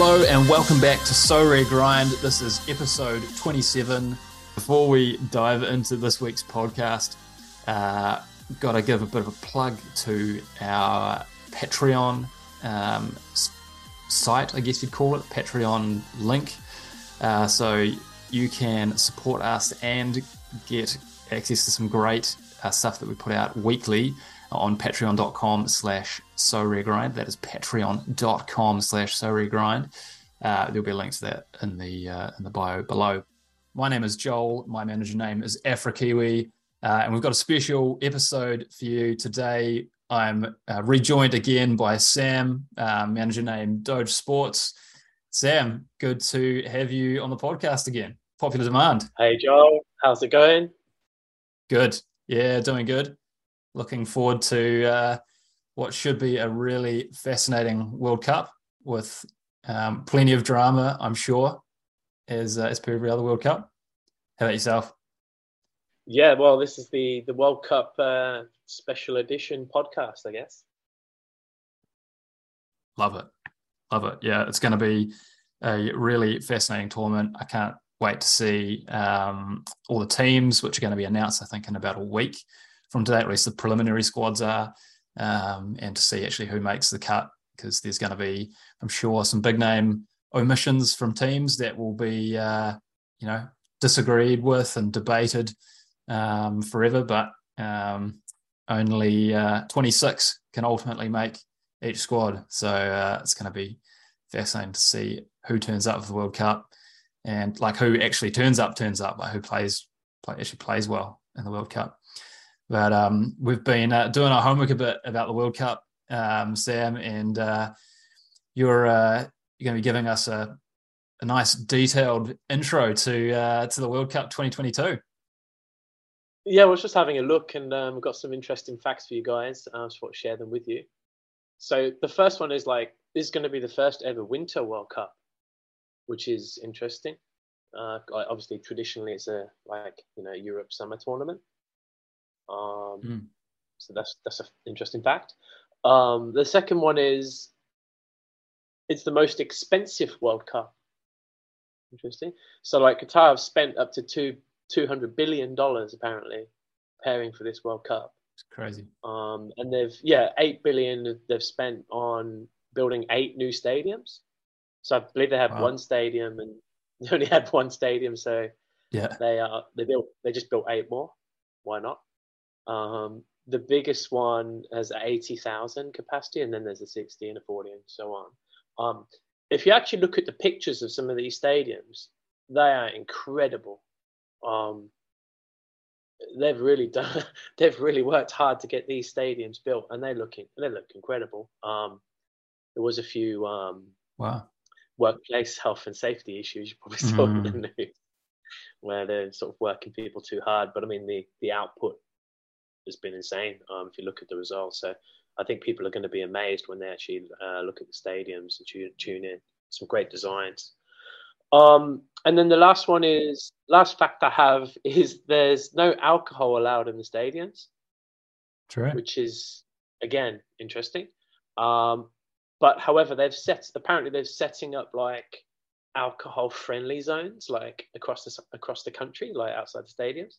Hello and welcome back to Sorare Grind. This is episode 27. Before we dive into this week's podcast, uh, got to give a bit of a plug to our Patreon um, site, I guess you'd call it, Patreon link. Uh, so you can support us and get access to some great uh, stuff that we put out weekly on patreon.com slash grind. That is patreon.com slash grind. Uh, there'll be a link to that in the uh, in the bio below. My name is Joel. My manager name is AfriKiwi. Uh, and we've got a special episode for you today. I'm uh, rejoined again by Sam, uh, manager name Doge Sports. Sam, good to have you on the podcast again. Popular demand. Hey, Joel. How's it going? Good. Yeah, doing good. Looking forward to uh, what should be a really fascinating World Cup with um, plenty of drama, I'm sure, as, uh, as per every other World Cup. How about yourself? Yeah, well, this is the the World Cup uh, special edition podcast, I guess. Love it, love it. Yeah, it's going to be a really fascinating tournament. I can't wait to see um, all the teams, which are going to be announced, I think, in about a week from today. At least the preliminary squads are, um, and to see actually who makes the cut, because there's going to be, I'm sure, some big name omissions from teams that will be, uh, you know, disagreed with and debated um, forever, but um, only uh, 26 can ultimately make each squad. So uh, it's going to be fascinating to see who turns up for the World Cup and like who actually turns up, turns up, but who plays play, actually plays well in the World Cup. But um, we've been uh, doing our homework a bit about the World Cup, um, Sam, and uh, you're uh, you're going to be giving us a, a nice detailed intro to uh, to the World Cup 2022. Yeah, I was just having a look and um, I've got some interesting facts for you guys. I just want to share them with you. So the first one is like this is going to be the first ever Winter World Cup, which is interesting. Uh, obviously, traditionally it's a like you know Europe summer tournament. Um, mm. So that's that's an interesting fact. Um, the second one is it's the most expensive World Cup. Interesting. So like Qatar have spent up to two two hundred billion dollars apparently preparing for this World Cup. It's crazy. Um, and they've yeah eight billion they've spent on building eight new stadiums. So I believe they have wow. one stadium and they only had one stadium, so yeah they are they built they just built eight more. Why not? Um, the biggest one has eighty thousand capacity, and then there's a sixty and a forty and so on. Um, if you actually look at the pictures of some of these stadiums, they are incredible um, they've really done they've really worked hard to get these stadiums built and they look they look incredible um, there was a few um, wow workplace health and safety issues you probably saw mm. in the mm. news where they're sort of working people too hard but i mean the the output has been insane um, if you look at the results so i think people are going to be amazed when they actually uh, look at the stadiums and tune, tune in some great designs um, and then the last one is last fact I have is there's no alcohol allowed in the stadiums. True. Which is again interesting. Um, but however, they've set apparently they're setting up like alcohol friendly zones like across the across the country, like outside the stadiums.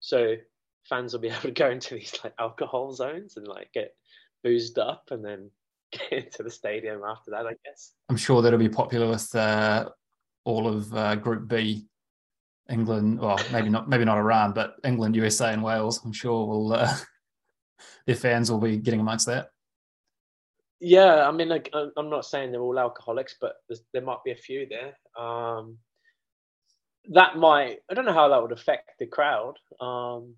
So fans will be able to go into these like alcohol zones and like get boozed up and then get into the stadium after that. I guess. I'm sure that'll be popular with uh, all of uh, Group B, England, well, maybe not, maybe not Iran, but England, USA, and Wales. I'm sure will uh, their fans will be getting amongst that. Yeah, I mean, like, I'm not saying they're all alcoholics, but there might be a few there. Um, that might, I don't know how that would affect the crowd. Um,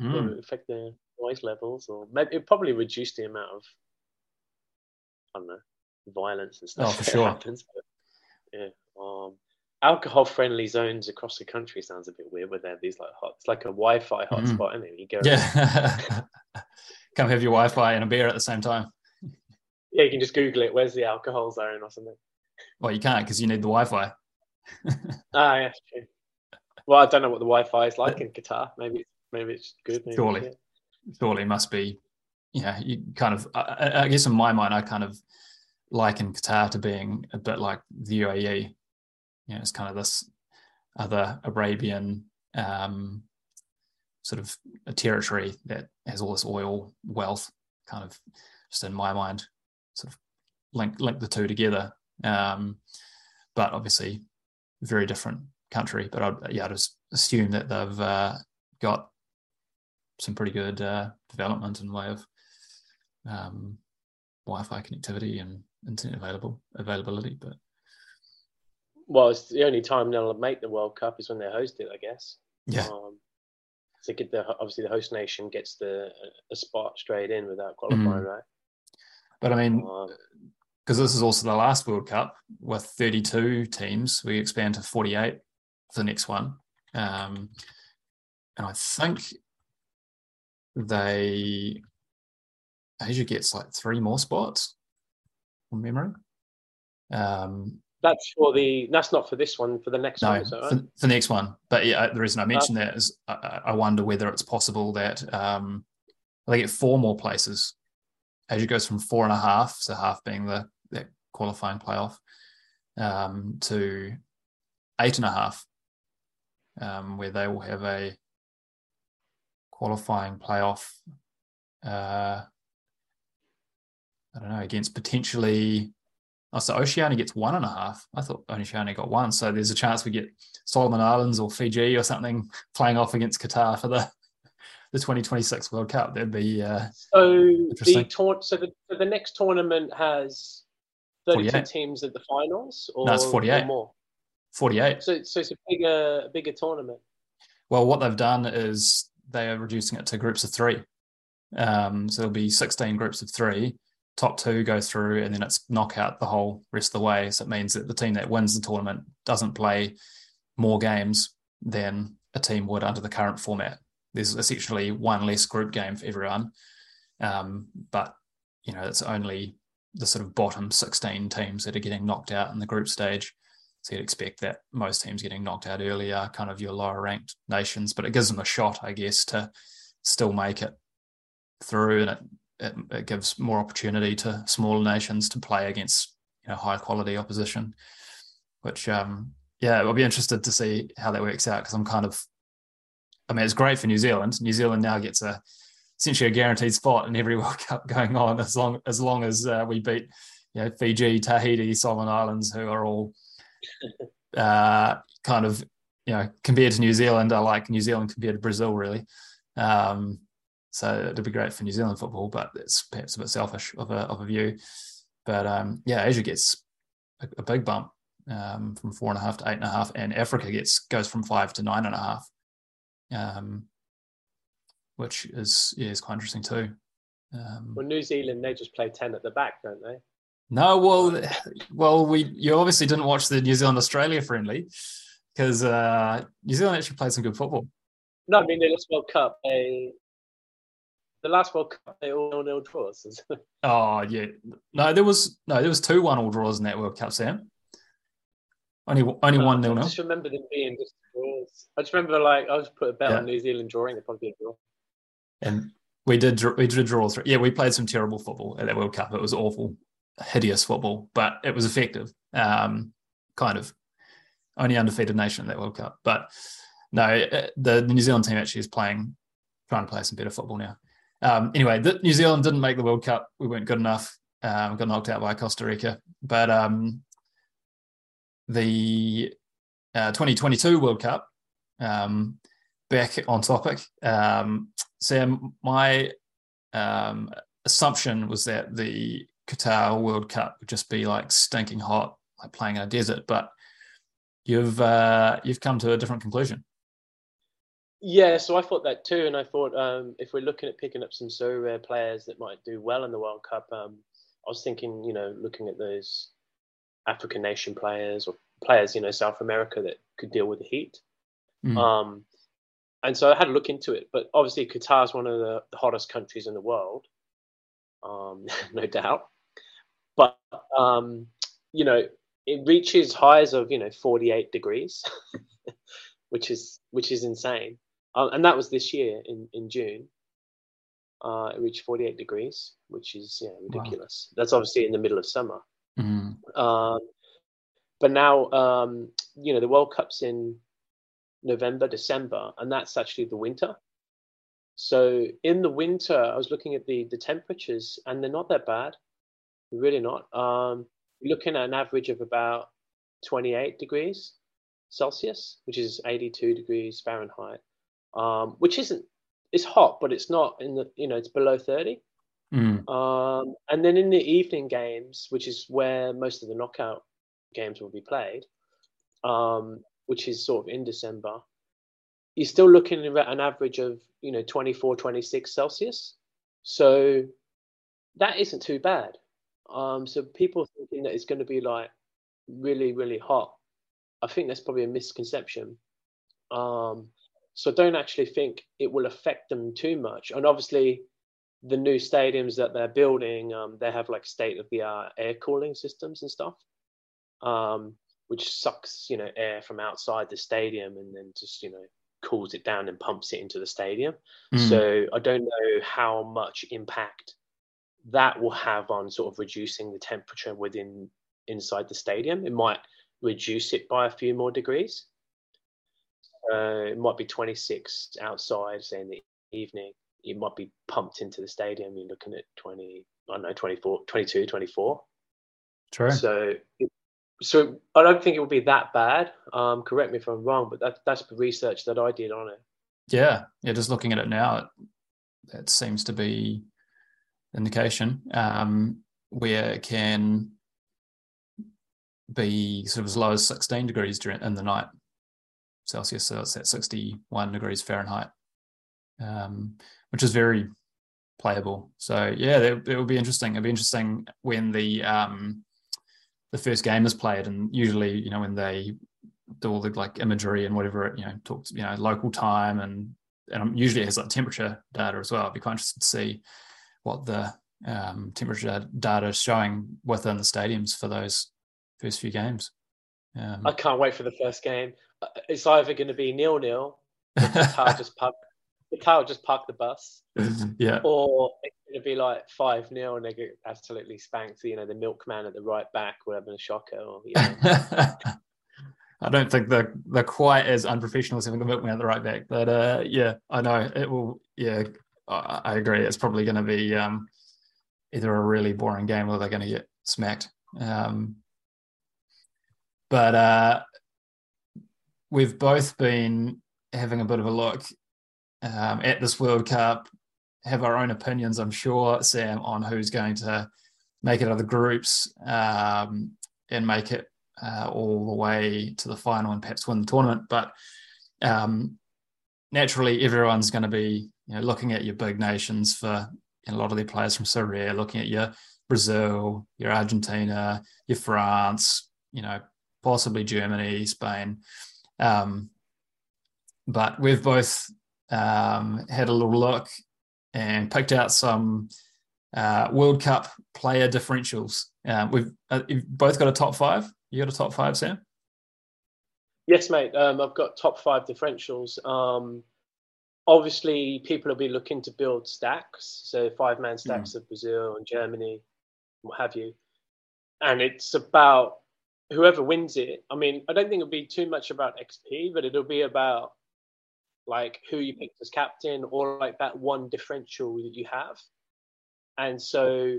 mm. affect the noise levels, or maybe it probably reduce the amount of, I don't know, violence and stuff. Oh, for sure. Happens, but, yeah. Um, alcohol friendly zones across the country sounds a bit weird with there these like hot it's like a wi-fi hotspot mm. and then you go yeah come have your wi-fi and a beer at the same time yeah you can just google it where's the alcohol zone or something well you can't because you need the wi-fi ah yeah true well i don't know what the wi-fi is like in qatar maybe maybe it's good maybe surely yeah. surely must be yeah you kind of I, I guess in my mind i kind of liken Qatar to being a bit like the UAE. You know, it's kind of this other Arabian um, sort of a territory that has all this oil wealth, kind of just in my mind, sort of link link the two together. Um, but obviously, very different country. But I'd, yeah, I'd just assume that they've uh, got some pretty good uh, development in way of um, Wi-Fi connectivity and internet available availability. But well, it's the only time they'll make the World Cup is when they host it, I guess. Yeah. Um, to get the obviously the host nation gets the a spot straight in without qualifying, mm. right? But I mean, because um, this is also the last World Cup with 32 teams, we expand to 48 for the next one, um, and I think they Asia gets like three more spots from memory. Um, that's for the. That's not for this one. For the next no, one, right? for, for, the next one. But yeah, the reason I mentioned uh, that is I, I, wonder whether it's possible that um, they get four more places. Asia goes from four and a half, so half being the that qualifying playoff, um, to eight and a half, um, where they will have a qualifying playoff. Uh, I don't know against potentially Oh, so Oceania gets one and a half. I thought Oceania got one. So there's a chance we get Solomon Islands or Fiji or something playing off against Qatar for the the 2026 World Cup. That'd be uh, so the tour- so the, the next tournament has 32 48. teams at the finals, or no, it's 48 or more. 48. So so it's a bigger bigger tournament. Well, what they've done is they are reducing it to groups of three. Um, so there'll be 16 groups of three top two go through and then it's knockout the whole rest of the way. So it means that the team that wins the tournament doesn't play more games than a team would under the current format. There's essentially one less group game for everyone. Um, but, you know, it's only the sort of bottom 16 teams that are getting knocked out in the group stage. So you'd expect that most teams getting knocked out early are kind of your lower ranked nations, but it gives them a shot, I guess, to still make it through. And it it, it gives more opportunity to smaller nations to play against you know high quality opposition. Which um, yeah, I'll be interested to see how that works out because I'm kind of I mean, it's great for New Zealand. New Zealand now gets a essentially a guaranteed spot in every World Cup going on as long as long as uh, we beat you know Fiji, Tahiti, Solomon Islands, who are all uh, kind of you know compared to New Zealand, I like New Zealand compared to Brazil really. Um, so it'd be great for New Zealand football, but it's perhaps a bit selfish of a of a view. But um, yeah, Asia gets a, a big bump um, from four and a half to eight and a half, and Africa gets goes from five to nine and a half, um, which is yeah, is quite interesting too. Um, well, New Zealand they just play ten at the back, don't they? No, well, well, we you obviously didn't watch the New Zealand Australia friendly because uh, New Zealand actually played some good football. No, I mean the last World Cup they the last World Cup they all nil draws. oh yeah, no, there was no, there was two one all draws in that World Cup, Sam. Only only no, one nil nil. I just remember them being just draws. I just remember like I just put a bet yeah. on New Zealand drawing. It probably a draw. And we did we did draw through. Yeah, we played some terrible football at that World Cup. It was awful, hideous football, but it was effective. Um, kind of only undefeated nation in that World Cup, but no, uh, the, New Zealand team actually is playing, trying to play some better football now. Um, anyway, the, New Zealand didn't make the World Cup. We weren't good enough. Um, got knocked out by Costa Rica. But um, the uh, 2022 World Cup, um, back on topic. Um, Sam, my um, assumption was that the Qatar World Cup would just be like stinking hot, like playing in a desert. But you've uh, you've come to a different conclusion. Yeah, so I thought that too, and I thought um, if we're looking at picking up some Sorare players that might do well in the World Cup, um, I was thinking, you know, looking at those African nation players or players, you know, South America that could deal with the heat. Mm. Um, and so I had to look into it, but obviously Qatar is one of the, the hottest countries in the world, um, no doubt. But um, you know, it reaches highs of you know 48 degrees, which is which is insane. Uh, and that was this year in in June. Uh, it reached 48 degrees, which is yeah ridiculous. Wow. That's obviously in the middle of summer. Mm-hmm. Um, but now, um, you know, the World Cup's in November, December, and that's actually the winter. So in the winter, I was looking at the the temperatures, and they're not that bad. Really not. Um, looking at an average of about 28 degrees Celsius, which is 82 degrees Fahrenheit, um, which isn't it's hot, but it's not in the you know it's below 30. Mm. Um, and then in the evening games, which is where most of the knockout games will be played, um, which is sort of in December, you're still looking at an average of you know 24, 26 Celsius. So that isn't too bad. Um, so people thinking that it's going to be like really, really hot, I think that's probably a misconception. Um, so don't actually think it will affect them too much. And obviously, the new stadiums that they're building, um, they have like state of the art air cooling systems and stuff, um, which sucks you know air from outside the stadium and then just you know cools it down and pumps it into the stadium. Mm. So I don't know how much impact that will have on sort of reducing the temperature within inside the stadium. It might reduce it by a few more degrees. Uh, it might be 26 outside, say in the evening. It might be pumped into the stadium. You're looking at 20, I don't know, 24, 22, 24. True. So, so I don't think it will be that bad. Um, correct me if I'm wrong, but that, that's the research that I did on it. Yeah, yeah. Just looking at it now, it, it seems to be indication um, where it can be sort of as low as 16 degrees during in the night Celsius, so it's at 61 degrees Fahrenheit, um, which is very playable. So yeah, it, will be interesting. It'll be interesting when the um, the first game is played, and usually you know when they do all the like imagery and whatever you know talks you know local time and and usually it has like temperature data as well. I'd be quite interested to see what the um, temperature data is showing within the stadiums for those first few games. Um, I can't wait for the first game. Uh, it's either going to be nil nil, Qatar just park, Qatar just park the bus, yeah, or it's going to be like five 0 and they get absolutely spanked. You know, the milkman at the right back will have been a shocker. Or, you know. I don't think they're they're quite as unprofessional as having the milkman at the right back, but uh, yeah, I know it will. Yeah, I, agree. It's probably going to be um, either a really boring game or they're going to get smacked. Um, but uh, we've both been having a bit of a look um, at this World Cup, have our own opinions, I'm sure, Sam, on who's going to make it out of the groups um, and make it uh, all the way to the final and perhaps win the tournament. But um, naturally, everyone's going to be you know, looking at your big nations for a lot of their players from Syria, looking at your Brazil, your Argentina, your France, you know, possibly Germany, Spain. Um, but we've both um, had a little look and picked out some uh, World Cup player differentials. Um, we've uh, both got a top five. You got a top five, Sam? Yes, mate. Um, I've got top five differentials. Obviously, people will be looking to build stacks, so five man stacks mm. of Brazil and Germany, what have you. And it's about whoever wins it, I mean, I don't think it'll be too much about XP, but it'll be about like who you picked as captain or like that one differential that you have. And so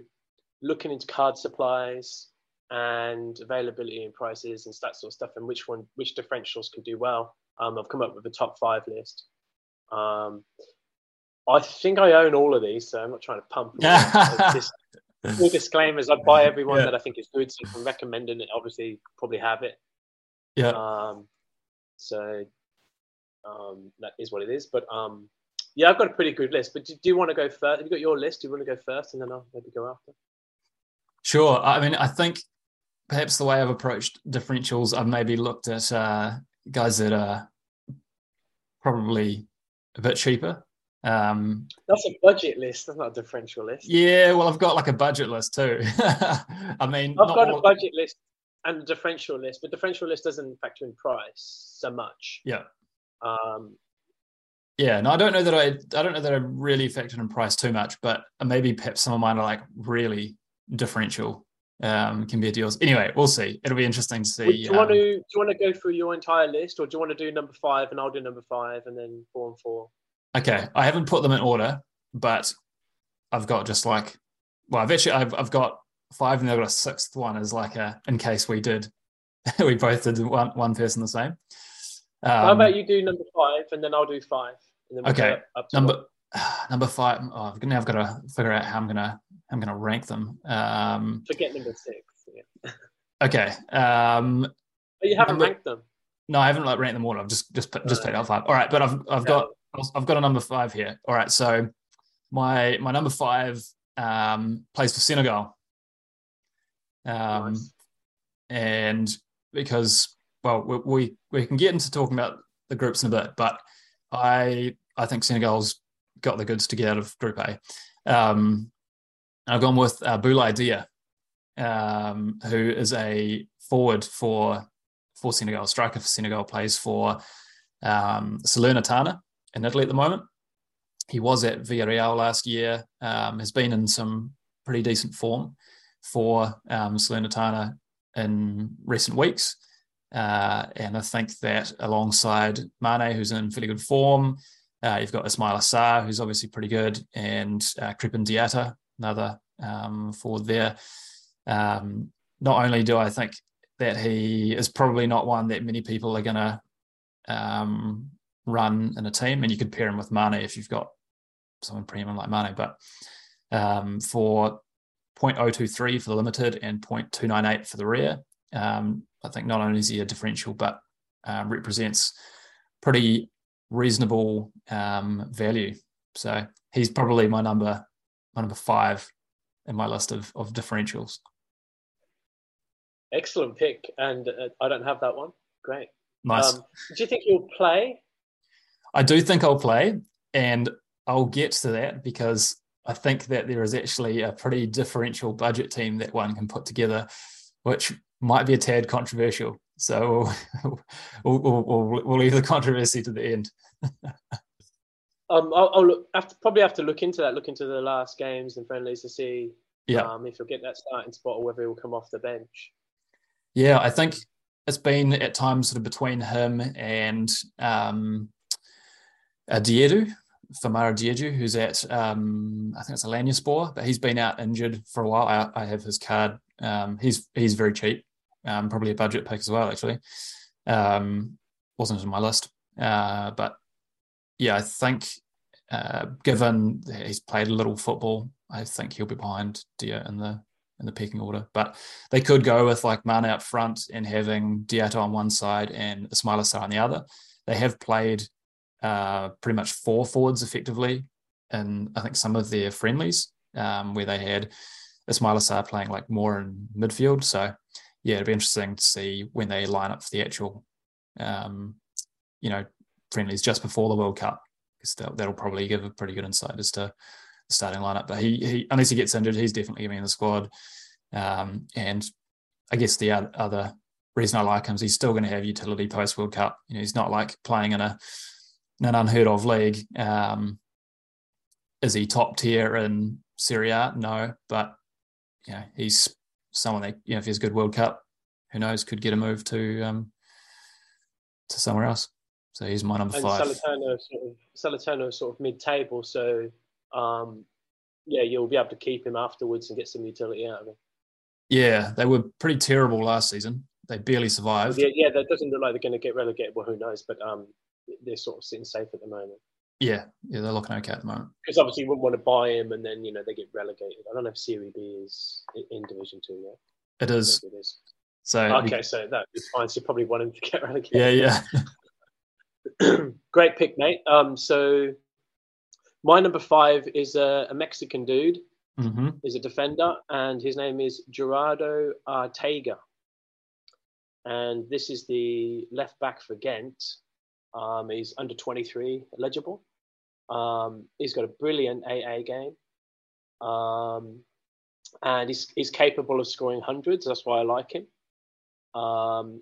looking into card supplies and availability and prices and that sort of stuff and which one which differentials could do well. Um, I've come up with a top five list. Um, I think I own all of these, so I'm not trying to pump. this, full disclaimers. I buy everyone yeah. that I think is good. So if I'm recommending it, obviously probably have it. Yeah. Um, so um, that is what it is. But um, yeah, I've got a pretty good list. But do, do you want to go first? Have you got your list? Do you want to go first, and then I'll maybe go after? Sure. I mean, I think perhaps the way I've approached differentials, I've maybe looked at uh, guys that are probably a bit cheaper um, That's a budget list. That's not a differential list. Yeah, well, I've got like a budget list too. I mean, I've got all... a budget list and a differential list, but differential list doesn't factor in price so much. Yeah. Um, yeah, no, I don't know that I, I don't know that I really factored in price too much, but maybe perhaps some of mine are like really differential. Um, compared to yours. Anyway, we'll see. It'll be interesting to see. Do you, um, want to, do you want to go through your entire list, or do you want to do number five and I'll do number five and then four and four? Okay, I haven't put them in order, but I've got just like, well, I've actually I've, I've got five and I've got a sixth one as like a in case we did, we both did one one person the same. Um, How about you do number five and then I'll do five. We'll okay, number number five. Oh, now I've got to figure out how I'm gonna I'm gonna rank them. Um, Forget number six. Yeah. okay. Um, but you haven't number, ranked them. No, I haven't like ranked them all. I've just just just picked out five. All right, but I've I've got I've got a number five here. All right, so my my number five um, plays for Senegal. Um, nice. and because well, we, we we can get into talking about the groups in a bit, but I I think Senegal's got the goods to get out of Group A. Um, I've gone with uh, Dia, um, who is a forward for for Senegal, striker for Senegal, plays for um, Salernitana in Italy at the moment. He was at Villarreal last year, um, has been in some pretty decent form for um, Salernitana in recent weeks. Uh, and I think that alongside Mane, who's in fairly good form, uh, you've got Ismaila Sarr, who's obviously pretty good, and uh, Krépin Diatta, another um, forward there. Um, not only do I think that he is probably not one that many people are going to um, run in a team, and you could pair him with Mane if you've got someone premium like Mane, but um, for 0.023 for the limited and 0.298 for the rare, um, I think not only is he a differential, but um, represents pretty reasonable value. So he's probably my number, number five in my list of, of differentials. Excellent pick, and uh, I don't have that one. Great. Nice. Um, do you think you'll play? I do think I'll play, and I'll get to that because I think that there is actually a pretty differential budget team that one can put together, which might be a tad controversial. So we'll, we'll, we'll, we'll leave the controversy to the end. um, I'll, I'll look, have to, probably have to look into that, look into the last games and friendlies to see yeah. um, if he'll get that starting spot or whether he'll come off the bench. Yeah, I think it's been at times sort of between him and um, uh, Diedhiou, Famara Diedhiou, who's at um, I think it's Alanyaspor, but he's been out injured for a while. I, I have his card. Um, he's he's very cheap, um, probably a budget pick as well. Actually, um, wasn't on my list, uh, but yeah, I think uh, given he's played a little football, I think he'll be behind Dia in the in the pecking order. But they could go with like Mane up front and having Diatta on one side and Ismaila Sarr on the other. They have played uh, pretty much four forwards effectively in I think some of their friendlies um, where they had Ismaila Sarr playing like more in midfield. So yeah, it'd be interesting to see when they line up for the actual um, you know friendlies just before the World Cup because that'll, that'll probably give a pretty good insight as to the starting lineup. But he, he unless he gets injured, he's definitely going to be in the squad. Um, and I guess the other reason I like him is he's still going to have utility post World Cup. You know, he's not like playing in a an unheard of league. Um, is he top tier in Serie A? No, but you know, he's someone that you know if he's a good World Cup, who knows, could get a move to um, to somewhere else. So he's my number and five. Salernitana sort of sort of mid-table, so um, yeah, you'll be able to keep him afterwards and get some utility out of him. Yeah, they were pretty terrible last season. They barely survived. Yeah, yeah, that doesn't look like they're going to get relegated. Well, who knows? But um, they're sort of sitting safe at the moment. Yeah, yeah, they're looking okay at the moment. Because obviously you wouldn't want to buy him and then you know they get relegated. I don't know if Serie B is in Division Two yet. It is. It is. So okay, we... so that is fine. So you probably want him to get relegated. Yeah, yeah. Great pick, mate. Um, so my number five is a, a Mexican dude. Mm-hmm. Is a defender, and his name is Gerardo Arteaga. And this is the left back for Genk. Um, he's under 23 eligible. Um, he's got a brilliant AA game. Um, and he's, he's capable of scoring hundreds. That's why I like him. Um,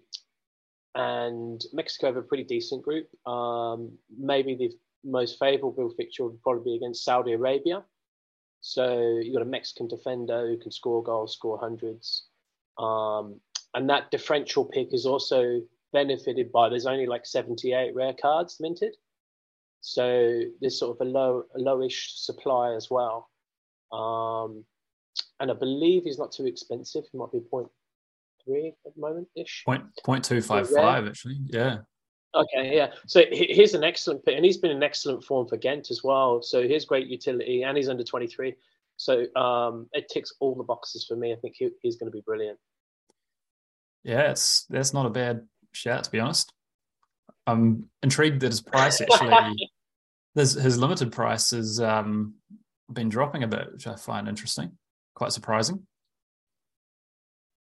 and Mexico have a pretty decent group. Um, maybe the most favourable fixture would probably be against Saudi Arabia. So you've got a Mexican defender who can score goals, score hundreds. Um, and that differential pick is also benefited by there's only like 78 rare cards minted. So there's sort of a low, lowish supply as well. Um, and I believe he's not too expensive. He might be point three at the moment ish. Point point two five five actually. Yeah. Okay, yeah. So here's an excellent pick, and he's been in excellent form for Genk as well. So here's great utility, and he's under 23. So um, it ticks all the boxes for me. I think he, he's going to be brilliant. Yeah, it's that's not a bad shout to be honest. I'm intrigued that his price actually, his, his limited price has um, been dropping a bit, which I find interesting, quite surprising.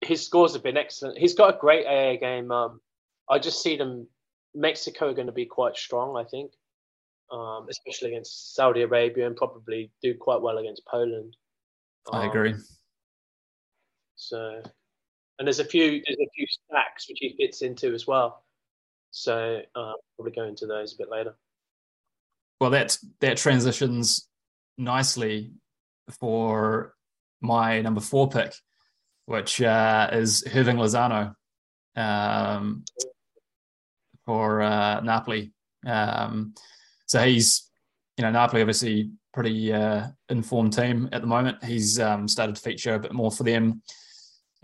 His scores have been excellent. He's got a great AA game. Um, I just see them. Mexico are going to be quite strong, I think, um, especially against Saudi Arabia, and probably do quite well against Poland. I agree. Um, so and there's a few there's a few stacks which he fits into as well. So uh, probably go into those a bit later. Well, that that transitions nicely for my number four pick, which uh, is Hirving Lozano um, for uh, Napoli. Um, so he's, you know, Napoli obviously pretty uh, informed team at the moment. He's um, started to feature a bit more for them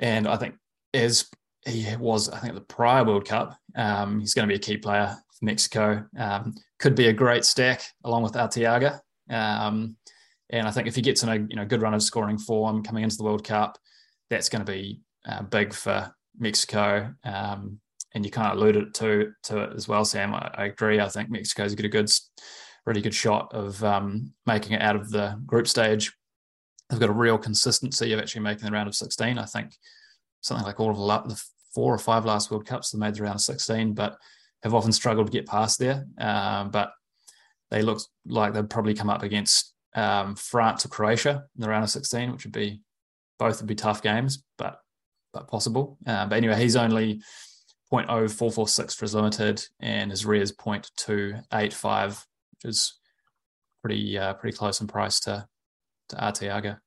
and I think as he was, I think, the prior World Cup, um, he's going to be a key player for Mexico. Um, could be a great stack along with Arteaga. Um, and I think if he gets in a you know good run of scoring form coming into the World Cup, that's going to be uh, big for Mexico. Um, and you kind of alluded to to it as well, Sam. I, I agree. I think Mexico's got a good, really good shot of um, making it out of the group stage they've got a real consistency of actually making the round of 16. I think something like all of the four or five last World Cups, they made the round of 16, but have often struggled to get past there. Um, but they look like they'd probably come up against um, France or Croatia in the round of 16, which would be both would be tough games, but but possible. Uh, but anyway, he's only 0.0446 for his limited, and his rear is 0.285, which is pretty uh, pretty close in price to to Arteaga.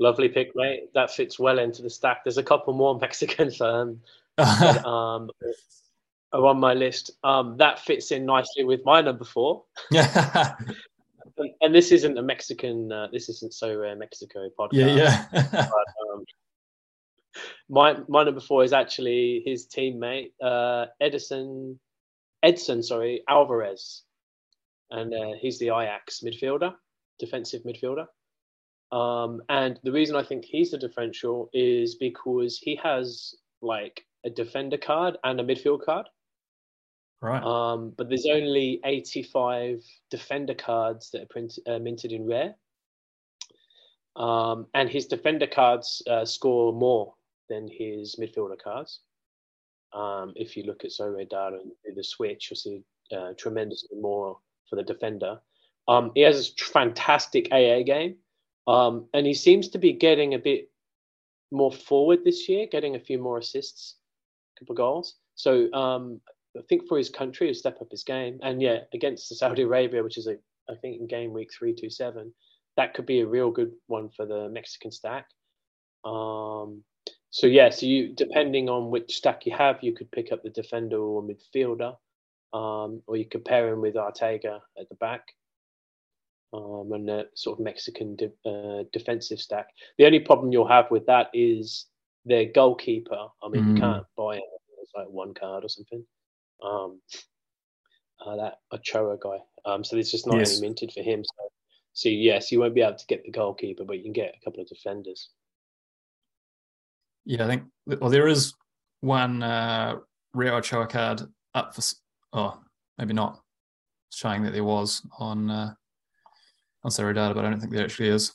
Lovely pick, mate. That fits well into the stack. There's a couple more Mexicans um, that, um, are on my list. Um, that fits in nicely with my number four. Yeah. and, and, this isn't a Mexican. Uh, this isn't Sorare Mexico podcast. Yeah, yeah. but, um, my my number four is actually his teammate uh, Edison Edson, sorry Alvarez, and uh, he's the Ajax midfielder defensive midfielder. Um, and the reason I think he's the differential is because he has like a defender card and a midfield card. Right. Um, but there's only 85 defender cards that are printed, uh, minted in rare. Um, and his defender cards uh, score more than his midfielder cards. Um, if you look at Sorare data and do the switch, you'll see uh, tremendously more for the defender. Um, he has a fantastic AA game, um, and he seems to be getting a bit more forward this year, getting a few more assists, a couple of goals. So um, I think for his country, he'll step up his game. And yeah, against Saudi Arabia, which is a, I think in game week three two seven, that could be a real good one for the Mexican stack. Um, so yeah, so you depending on which stack you have, you could pick up the defender or midfielder, um, or you could pair him with Arteaga at the back um, and a sort of Mexican de- uh, defensive stack. The only problem you'll have with that is their goalkeeper. I mean, mm. you can't buy it. It's like one card or something. Um, uh, that Ochoa guy. Um, so there's just not yes. any minted for him. So, so yes, you won't be able to get the goalkeeper, but you can get a couple of defenders. Yeah, I think. Well, there is one uh, rare Ochoa card up for. Oh, maybe not. Showing that there was on uh, on Sorare data, but I don't think there actually is.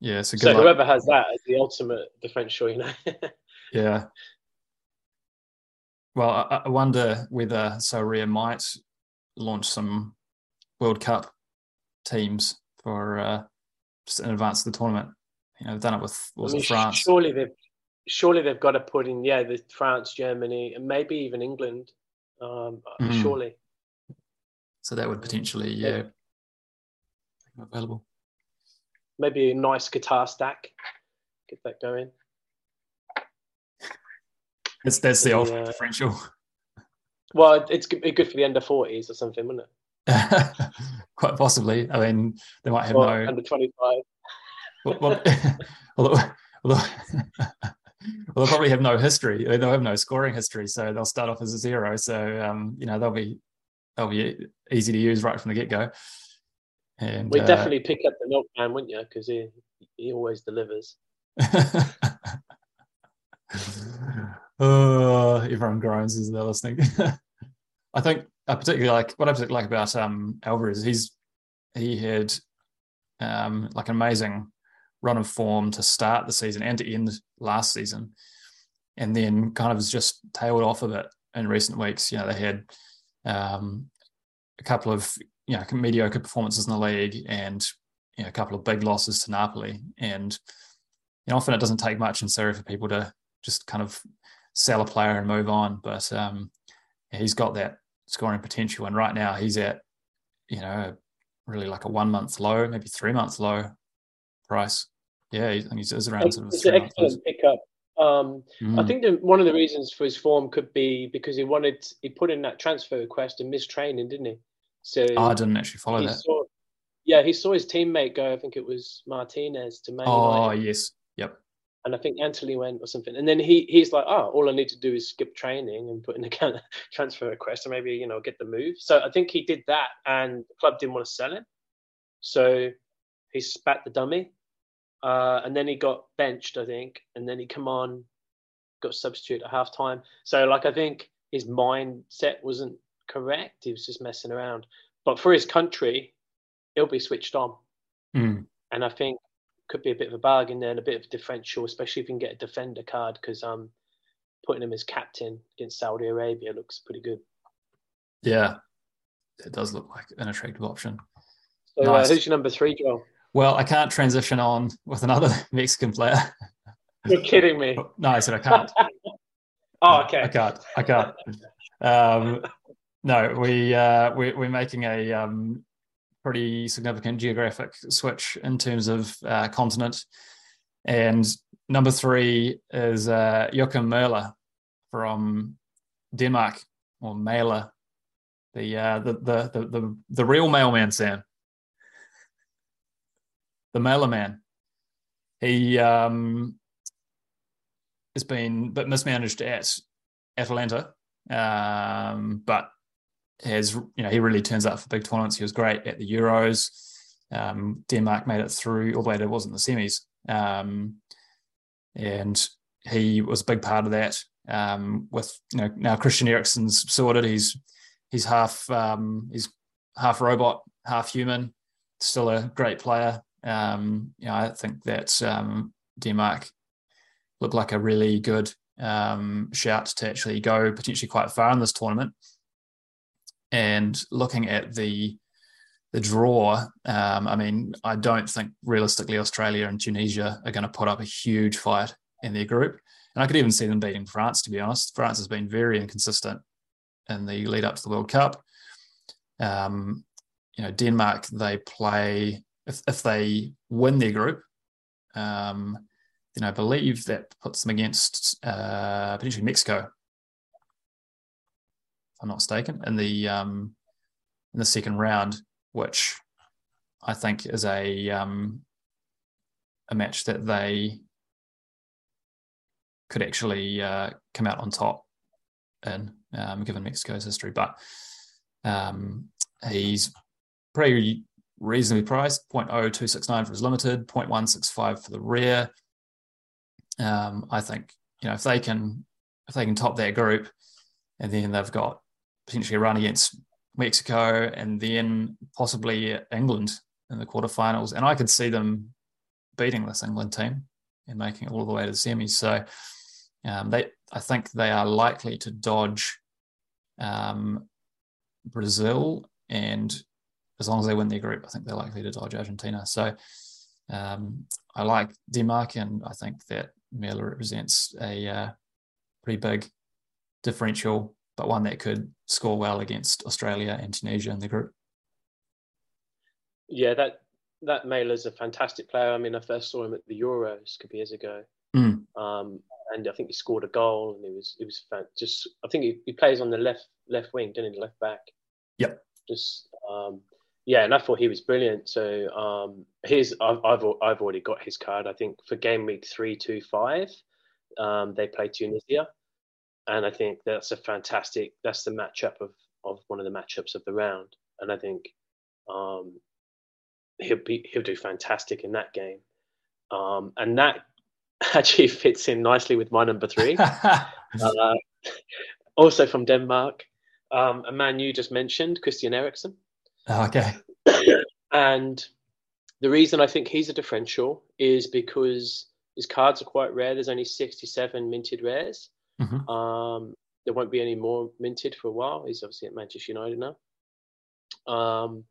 Yeah, so, so whoever has that is the ultimate defense differential, you know. yeah. Well, I, I wonder whether Sorare might launch some World Cup teams for uh, just in advance of the tournament. You know, they've done it with was I mean, France. Surely they've surely they've got to put in yeah, the France, Germany, and maybe even England. Um, mm. Surely. So that would potentially yeah available. Maybe a nice Qatar stack. Get that going. That's that's the, ultimate uh, differential. Well, it's good for the under forties or something, wouldn't it? Quite possibly. I mean, they might have no under twenty five. well, well, although, although well, they'll probably have no history. They'll have no scoring history, so they'll start off as a zero. So um, you know they'll be they'll be easy to use right from the get go. And we uh, definitely pick up the milkman, wouldn't you? Because he he always delivers. Oh, everyone groans as they're listening. I think I particularly like what I particularly like about um, Alvarez. He's he had um, like an amazing run of form to start the season and to end last season, and then kind of has just tailed off a bit in recent weeks. You know, they had um, a couple of you know mediocre performances in the league and you know, a couple of big losses to Napoli, and you know, often it doesn't take much in Serie for people to just kind of sell a player and move on. But um, he's got that scoring potential, and right now he's at you know really like a one month low, maybe three month low price. Yeah, I think he's around. It's, it's an excellent pickup. Um, mm. I think that one of the reasons for his form could be because he wanted he put in that transfer request and missed training, didn't he? So oh, I didn't actually follow that. Saw, yeah, he saw his teammate go. I think it was Martinez to Man Oh yes, yep. And I think Antony went or something, and then he he's like, oh, all I need to do is skip training and put in a transfer request, or maybe you know get the move. So I think he did that, and the club didn't want to sell him, so he spat the dummy, uh, and then he got benched, I think, and then he come on, got substitute at half time. So like I think his mindset wasn't correct. He was just messing around. But for his country, he'll be switched on. Mm. And I think could be a bit of a bargain there and a bit of a differential, especially if you can get a defender card because um, putting him as captain against Saudi Arabia looks pretty good. Yeah, it does look like an attractive option. So uh, nice. uh, who's your number three, Joel? Well, I can't transition on with another Mexican player. You're kidding me. no, I said I can't. oh, okay. I can't. I can't. Um, no, we uh, we we're making a um, pretty significant geographic switch in terms of uh, continent. And number three is uh, Joakim from Denmark or Maehle, the, uh, the, the, the, the, the real mailman, Sam. The mailer man. He um, has been a bit mismanaged at Atalanta, um, but has you know he really turns up for big tournaments. He was great at the Euros. Um, Denmark made it through, although it wasn't the semis, um, and he was a big part of that. Um, with you know now Christian Eriksen's sorted. He's he's half um, he's half robot, half human. Still a great player. Um, you know, I think that um, Denmark looked like a really good shout to actually go potentially quite far in this tournament and looking at the the draw, um, I mean, I don't think realistically Australia and Tunisia are going to put up a huge fight in their group. And I could even see them beating France, to be honest. France has been very inconsistent in the lead up to the World Cup. Um, you know, Denmark, they play, if, if they win their group, um, then I believe that puts them against uh, potentially Mexico I'm not mistaken, in the um, in the second round, which I think is a um, a match that they could actually uh, come out on top in, um, given Mexico's history. But um, he's pretty reasonably priced 0.0269 for his limited, 0.165 for the rare. Um, I think you know if they can if they can top their group, and then they've got potentially run against Mexico and then possibly England in the quarterfinals. And I could see them beating this England team and making it all the way to the semis. So um, they, I think they are likely to dodge um, Brazil, and as long as they win their group, I think they're likely to dodge Argentina. So um, I like Denmark, and I think that Maehle represents a uh, pretty big differential but one that could score well against Australia and Tunisia in the group. Yeah, that that Maehle's a fantastic player. I mean, I first saw him at the Euros a couple years ago, mm. um, and I think he scored a goal, and it was it was just. I think he, he plays on the left left wing, didn't he? Left back. Yep. Just um, yeah, and I thought he was brilliant. So um, his I've, I've I've already got his card. I think for game week three, two, five, um, they play Tunisia, and I think that's a fantastic. That's the matchup of of one of the matchups of the round, and I think um, he'll be he'll do fantastic in that game. Um, and that actually fits in nicely with my number three. uh, also from Denmark, um, a man you just mentioned, Christian Eriksen. Oh, okay. and the reason I think he's a differential is because his cards are quite rare. There's only 67 minted rares. Mm-hmm. Um, there won't be any more minted for a while. He's obviously at Manchester United now. Um,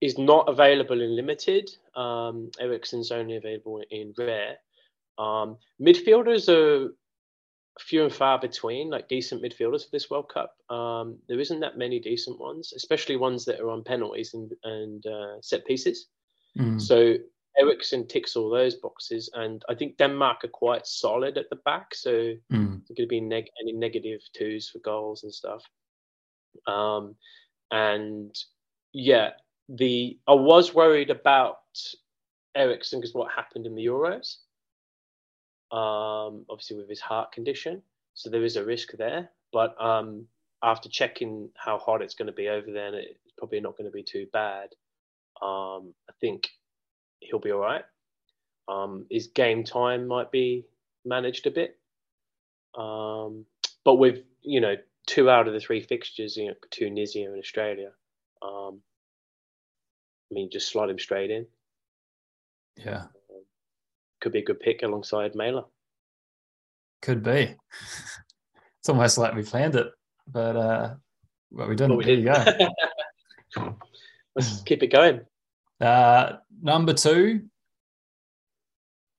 is not available in limited. Um, Eriksen's only available in rare. Um, midfielders are few and far between, like decent midfielders for this World Cup. Um, there isn't that many decent ones, especially ones that are on penalties and, and uh, set pieces. Mm. So Eriksen ticks all those boxes, and I think Denmark are quite solid at the back. So mm. going to be neg- any negative twos for goals and stuff. Um, and yeah, the I was worried about Eriksen because what happened in the Euros um, obviously with his heart condition. So there is a risk there. But um, after checking how hard it's going to be over there, it's probably not going to be too bad, um, I think he'll be all right. Um, his game time might be managed a bit. Um, but with, you know, two out of the three fixtures, you know, Tunisia and Australia, um, I mean, just slot him straight in. Yeah could be a good pick alongside Maehle. Could be. it's almost like we planned it, but uh, well, we didn't. Well, we did. you go. Let's keep it going. Uh, number two,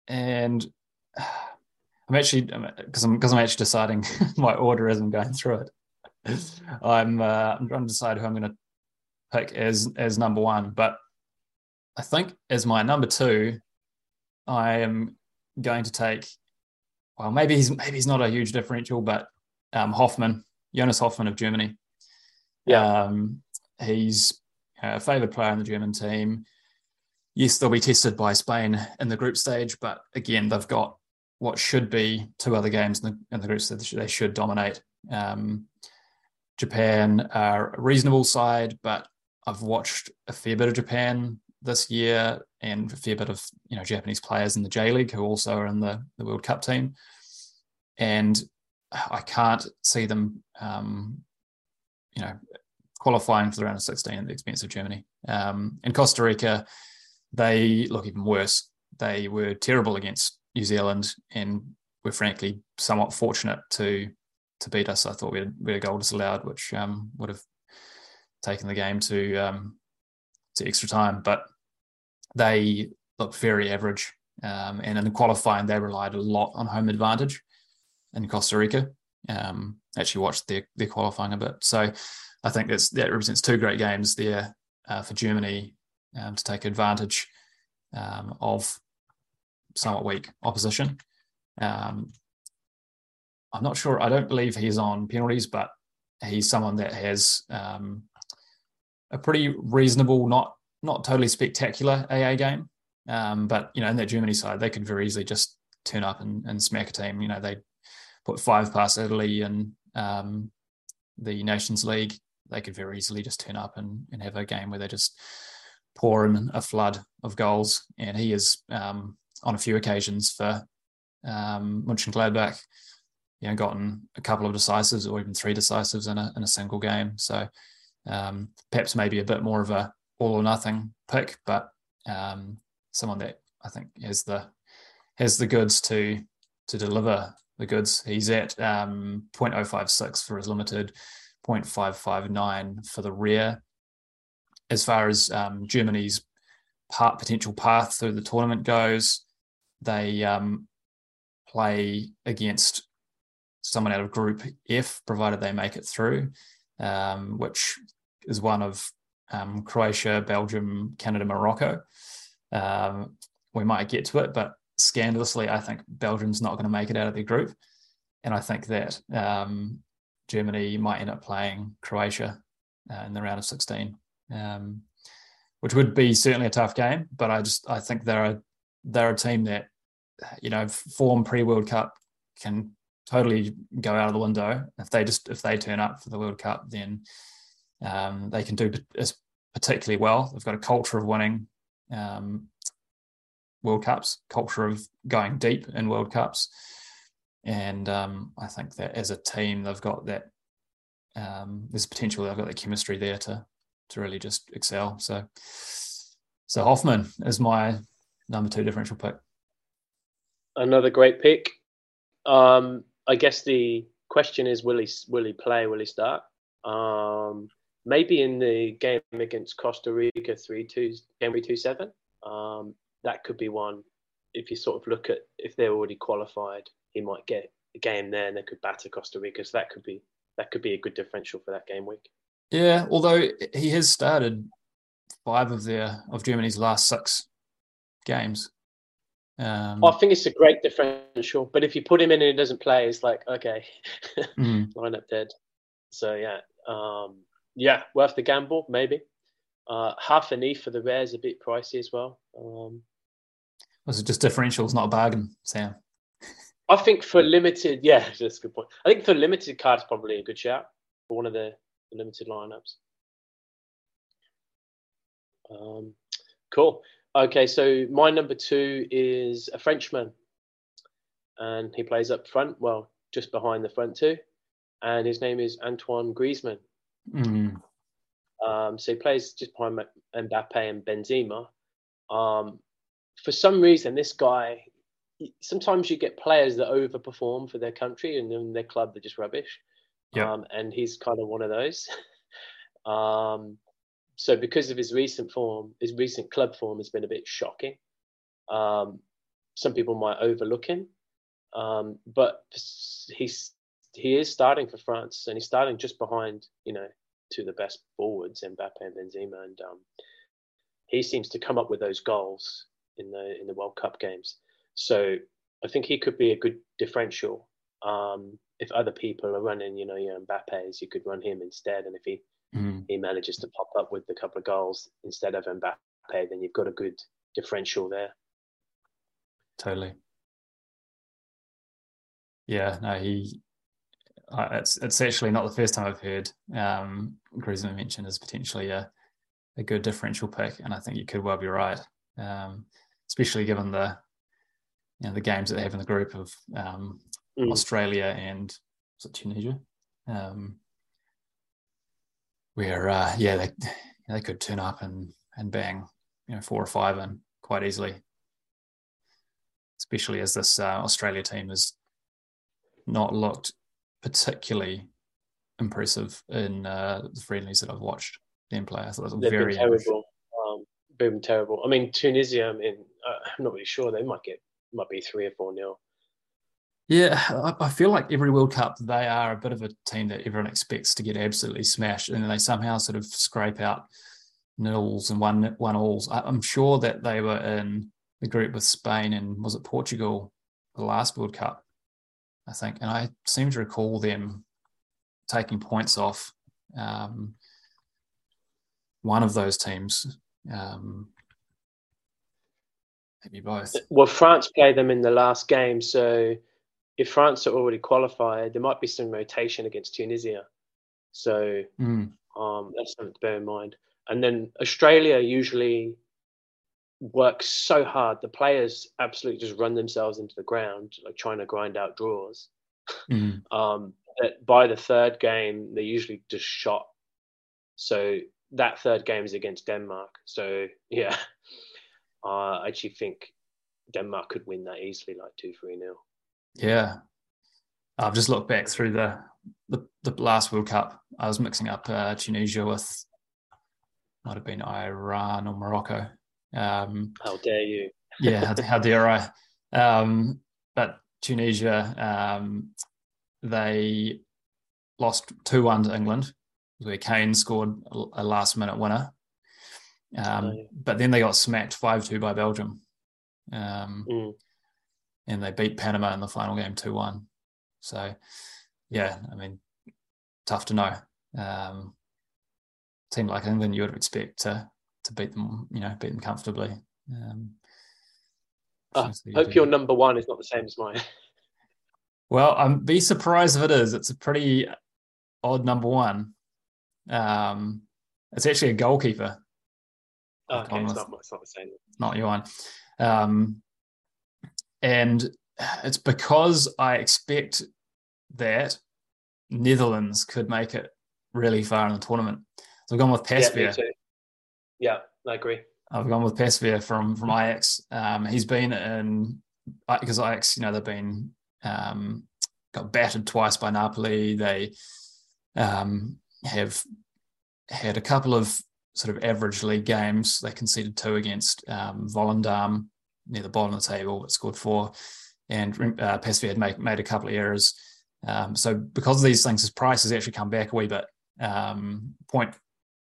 and I'm actually because I'm because I'm actually deciding my order as I'm going through it. I'm uh, I'm trying to decide who I'm going to pick as as number one, but I think as my number two, I am going to take. Well, maybe he's maybe he's not a huge differential, but um, Hofmann, Jonas Hofmann of Germany. Yeah, um, he's a favoured player in the German team. Yes, they'll be tested by Spain in the group stage, but again, they've got what should be two other games in the, in the group stage they should dominate. Um, Japan are a reasonable side, but I've watched a fair bit of Japan this year and a fair bit of you know Japanese players in the J League who also are in the, the World Cup team. And I can't see them, um, you know, qualifying for the round of 16 at the expense of Germany. Um, in Costa Rica, they look even worse. They were terrible against New Zealand and were frankly somewhat fortunate to to beat us. I thought we had, we had a goal disallowed, which um, would have taken the game to um, to extra time. But they look very average. Um, and in qualifying, they relied a lot on home advantage in Costa Rica. Um, actually watched their, their qualifying a bit. So I think that's, that represents two great games there uh, for Germany um, to take advantage um, of somewhat weak opposition. Um, I'm not sure. I don't believe he's on penalties, but he's someone that has um, a pretty reasonable, not not totally spectacular AA game. Um, but you know, in that Germany side, they could very easily just turn up and, and smack a team. You know, they put five past Italy and um, the Nations League. They could very easily just turn up and, and have a game where they just pour in a flood of goals. And he is um, on a few occasions for um, Mönchengladbach, you know, gotten a couple of decisives or even three decisives in a in a single game. So um, perhaps maybe a bit more of a all or nothing pick, but um, someone that I think has the has the goods to to deliver the goods. He's at um, 0.056 for his limited, 0.559 for the rare. As far as um, Germany's part, potential path through the tournament goes, they um, play against someone out of Group F, provided they make it through, um, which is one of um, Croatia, Belgium, Canada, Morocco. Um, we might get to it, but scandalously, I think Belgium's not going to make it out of their group. and I think that um, Germany might end up playing Croatia uh, in the round of 16, um, which would be certainly a tough game. But I just I think they're a they're a team that you know form pre World Cup can totally go out of the window if they just if they turn up for the World Cup then um, they can do particularly well. They've got a culture of winning um, World Cups, culture of going deep in World Cups, and um, I think that as a team they've got that. Um, there's potential. They've got the chemistry there to to really just excel. So, so Hofmann is my number two differential pick. Another great pick. Um, I guess the question is, will he will he play? Will he start? Um, maybe in the game against Costa Rica, three two, game we two seven. Um, that could be one. If you sort of look at if they're already qualified, he might get a game there, and they could batter Costa Rica. So that could be that could be a good differential for that game week. Yeah, although he has started five of their of Germany's last six games. Um, I think it's a great differential, but if you put him in and he doesn't play, it's like okay, mm. line up dead. So yeah, um, yeah, worth the gamble maybe. Uh, half an E for the rare is a bit pricey as well. Um, was it just differentials, not a bargain, Sam? I think for limited, yeah, that's a good point. I think for limited cards, probably a good shout for one of the, the limited lineups. Um, cool. Okay, so my number two is a Frenchman, and he plays up front, well, just behind the front two, and his name is Antoine Griezmann. Mm. Um, so he plays just behind Mbappe and Benzema. Um, for some reason, this guy, sometimes you get players that overperform for their country and then their club they're just rubbish. Yeah. Um, and he's kind of one of those. um, so because of his recent form, his recent club form has been a bit shocking. Um, some people might overlook him, um, but he's he is starting for France, and he's starting just behind, you know, to the best forwards, Mbappe and Benzema, and um, he seems to come up with those goals in the in the World Cup games. So I think he could be a good differential. Um, if other people are running, you know, your Mbappe's, you could run him instead, and if he mm. he manages to pop up with a couple of goals instead of Mbappe, then you've got a good differential there. Totally. Yeah, no, he. Uh, it's it's actually not the first time I've heard um, Griezmann mentioned as potentially a a good differential pick, and I think you could well be right, um, especially given the you know the games that they have in the group of um, mm. Australia and Tunisia. Um, where uh, yeah they they could turn up and and bang you know four or five and quite easily, especially as this uh, Australia team has not looked particularly impressive in uh, the friendlies that I've watched them play. I thought it was They've very been terrible. Um, been terrible. I mean, Tunisia. I mean, uh, I'm not really sure. They might get might be three or four nil. Yeah, I feel like every World Cup they are a bit of a team that everyone expects to get absolutely smashed, and they somehow sort of scrape out nils and one one alls. I'm sure that they were in the group with Spain and was it Portugal the last World Cup, I think, and I seem to recall them taking points off um, one of those teams. Um, maybe both. Well, France played them in the last game, so if France are already qualified, there might be some rotation against Tunisia. So mm. um, that's something to bear in mind. And then Australia usually works so hard. The players absolutely just run themselves into the ground, like trying to grind out draws. Mm. um, that by the third game, they're usually just shot. So that third game is against Denmark. So yeah, I actually think Denmark could win that easily, like two, three nil. Yeah, I've just looked back through the the, the last World Cup. I was mixing up uh, Tunisia with might have been Iran or Morocco. Um, how dare you? yeah, how, how, dare I? Um, but Tunisia, um, they lost two one to England, where Kane scored a last minute winner. Um, oh, yeah. But then they got smacked five two by Belgium. Um, mm and they beat Panama in the final game 2 1. So, yeah, I mean, tough to know. Um, team like England, you would expect to to beat them, you know, beat them comfortably. Um, I hope your number one is not the same as mine. Well, I'm be surprised if it is. It's a pretty odd number one. Um, it's actually a goalkeeper. Oh, okay, it's not, it's not the same. Not your one. Um, and it's because I expect that Netherlands could make it really far in the tournament. So I've gone with Pasveer. Yeah, yeah, I agree. I've gone with Pasveer from from Ajax. Um, he's been in because Ajax, you know, they've been um, got battered twice by Napoli. They um, have had a couple of sort of average league games. They conceded two against um, Volendam near the bottom of the table, but scored four. And uh, Pasveer had made, made a couple of errors. Um, so because of these things, his price has actually come back a wee bit. Um, point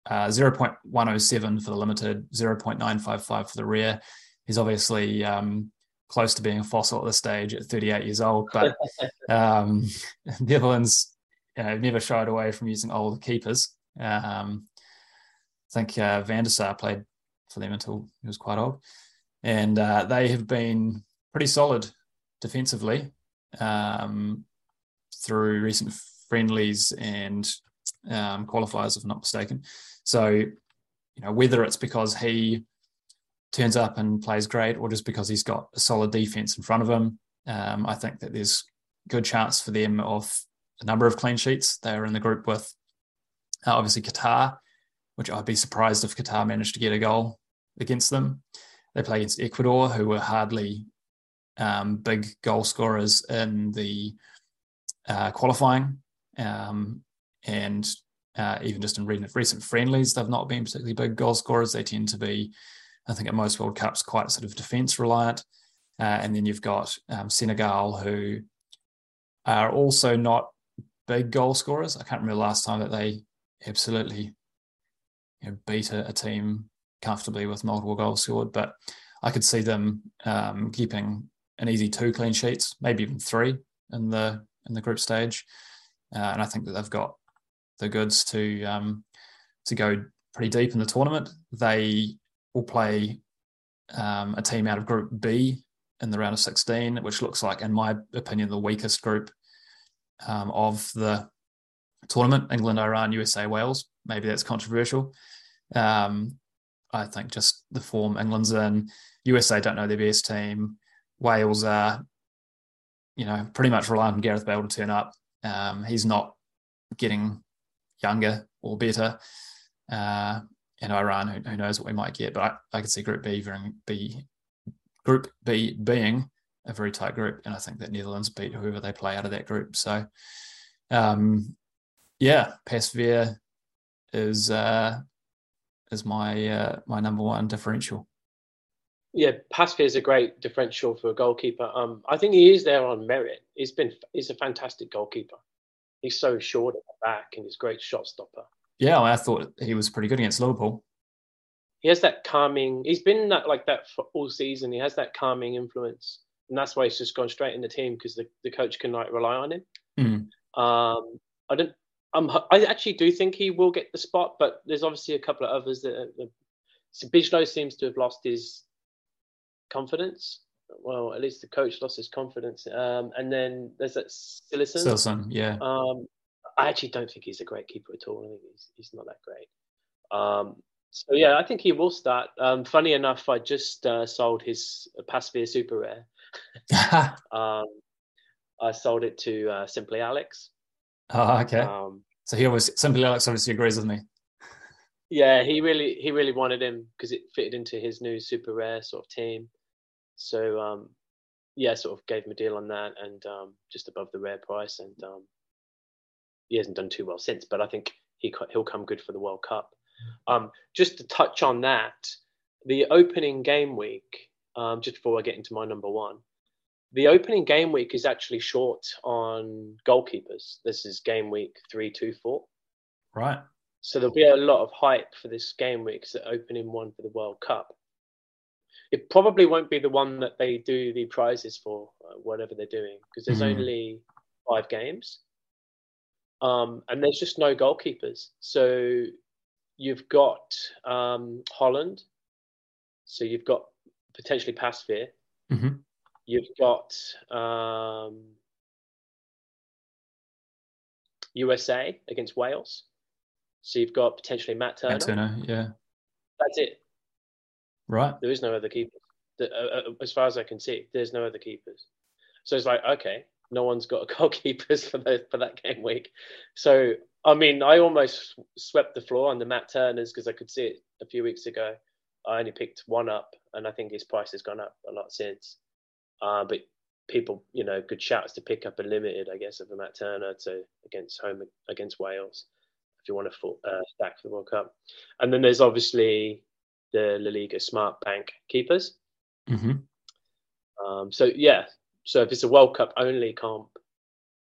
uh, 0.107 for the limited, 0.955 for the rare. He's obviously um, close to being a fossil at this stage at 38 years old, but um, Netherlands you know, never shied away from using old keepers. Um, I think uh, Van der Sar played for them until he was quite old. And uh, they have been pretty solid defensively um, through recent friendlies and um, qualifiers, if I'm not mistaken. So, you know, whether it's because he turns up and plays great or just because he's got a solid defense in front of him, um, I think that there's good chance for them of a number of clean sheets. They are in the group with uh, obviously Qatar, which I'd be surprised if Qatar managed to get a goal against them. They play against Ecuador, who were hardly um, big goal scorers in the uh, qualifying. Um, and uh, even just in recent friendlies, they've not been particularly big goal scorers. They tend to be, I think, at most World Cups, quite sort of defence reliant. Uh, and then you've got um, Senegal, who are also not big goal scorers. I can't remember last time that they absolutely you know, beat a, a, team comfortably with multiple goals scored. But I could see them um, keeping an easy two clean sheets, maybe even three in the in the group stage. Uh, and I think that they've got the goods to um, to go pretty deep in the tournament. They will play um, a team out of Group B in the round of 16, which looks like, in my opinion, the weakest group um, of the tournament England, Iran, USA, Wales. Maybe that's controversial. Um, I think just the form England's in. USA don't know their best team. Wales are, you know, pretty much reliant on Gareth Bale to turn up. Um, he's not getting younger or better. Uh, and Iran, who, who, knows what we might get, but I, I could see Group B, be Group B being a very tight group, and I think that Netherlands beat whoever they play out of that group. So, um, yeah, Pasveer is uh, is my uh, my number one differential. Yeah, Pasveer is a great differential for a goalkeeper. Um, I think he is there on merit. He's been he's a fantastic goalkeeper. He's so short at the back and he's a great shot stopper. Yeah, well, I thought he was pretty good against Liverpool. He has that calming. He's been that, like that for all season. He has that calming influence and that's why he's just gone straight in the team because the, the coach can like rely on him. Mm. Um, I don't. Um, I actually do think he will get the spot, but there's obviously a couple of others that. Uh, so Bijlow seems to have lost his confidence. Well, at least the coach lost his confidence. Um, and then there's that Cillessen. Cillessen, yeah. Um, I actually don't think he's a great keeper at all. I think he's, he's not that great. Um, so yeah, I think he will start. Um, funny enough, I just uh, sold his Pasveer Super Rare um, I sold it to uh, Simply Alex. Oh, okay. Um, so he always Simply Alex obviously agrees with me. Yeah, he really he really wanted him because it fitted into his new super rare sort of team. So um, yeah, sort of gave him a deal on that and um, just above the rare price. And um, he hasn't done too well since, but I think he he'll come good for the World Cup. Um, just to touch on that, the opening game week um, just before I get into my number one. The opening game week is actually short on goalkeepers. This is game week three, two, four. Right. So there'll be a lot of hype for this game week, because the opening one for the World Cup. It probably won't be the one that they do the prizes for, uh, whatever they're doing, because there's mm. only five games. Um, and there's just no goalkeepers. So you've got um, Holland. So you've got potentially Pasveer. Mm-hmm. You've got um, USA against Wales. So you've got potentially Matt Turner. Matt Turner, yeah. That's it. Right. There is no other keepers. Uh, uh, as far as I can see, there's no other keepers. So it's like, okay, no one's got a goalkeepers for the, for that game week. So I mean, I almost swept the floor on the Matt Turners because I could see it a few weeks ago. I only picked one up, and I think his price has gone up a lot since. Uh, but people, you know, good shouts to pick up a limited, I guess, of a Matt Turner to against home against Wales if you want to uh, stack for the World Cup. And then there's obviously the La Liga Smart Bank keepers. Mm-hmm. Um, so yeah, so if it's a World Cup only comp,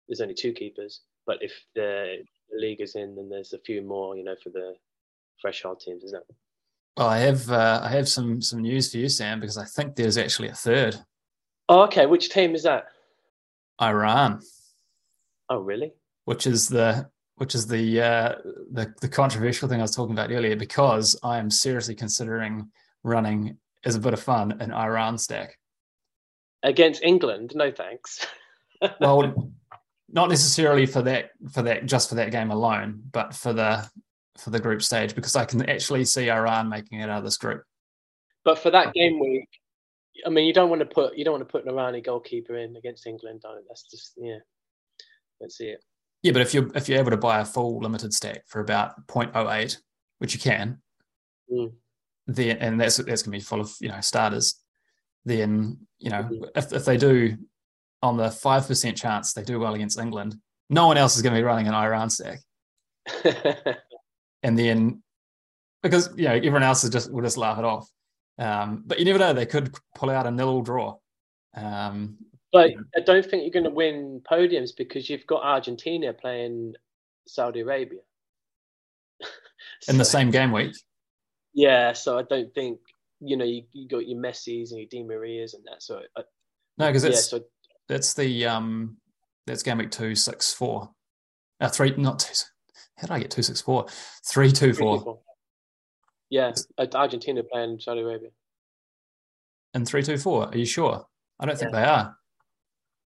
there's only two keepers. But if the league is in, then there's a few more, you know, for the fresh threshold teams, isn't it? Well, I have uh, I have some some news for you, Sam, because I think there's actually a third. Oh, okay. Which team is that? Iran. Oh, really? Which is the which is the uh, the the controversial thing I was talking about earlier, because I am seriously considering running as a bit of fun an Iran stack against England. No thanks. well, not necessarily for that for that just for that game alone, but for the for the group stage because I can actually see Iran making it out of this group. But for that game week, I mean, you don't want to put you don't want to put an Irani goalkeeper in against England. Don't. That's just yeah. Let's see it. Yeah, but if you're if you're able to buy a full limited stack for about 0.08, which you can, mm. then and that's that's gonna be full of you know starters. Then you know mm-hmm. if if they do on the five percent chance they do well against England, no one else is going to be running an Iran stack. and then because you know everyone else is just will just laugh it off. Um, but you never know; they could pull out a nil draw. Um, but I don't think you're going to win podiums because you've got Argentina playing Saudi Arabia in the same game week. Yeah, so I don't think you know you, you got your Messi's and your Di Marias and that. So I, no, because it's yeah, so that's the um that's game week two six four. Uh, three not two. How did I get two six four? Three two four. Three, two, four. Yeah, Argentina playing Saudi Arabia. And three two four. Are you sure? I don't yeah. think they are.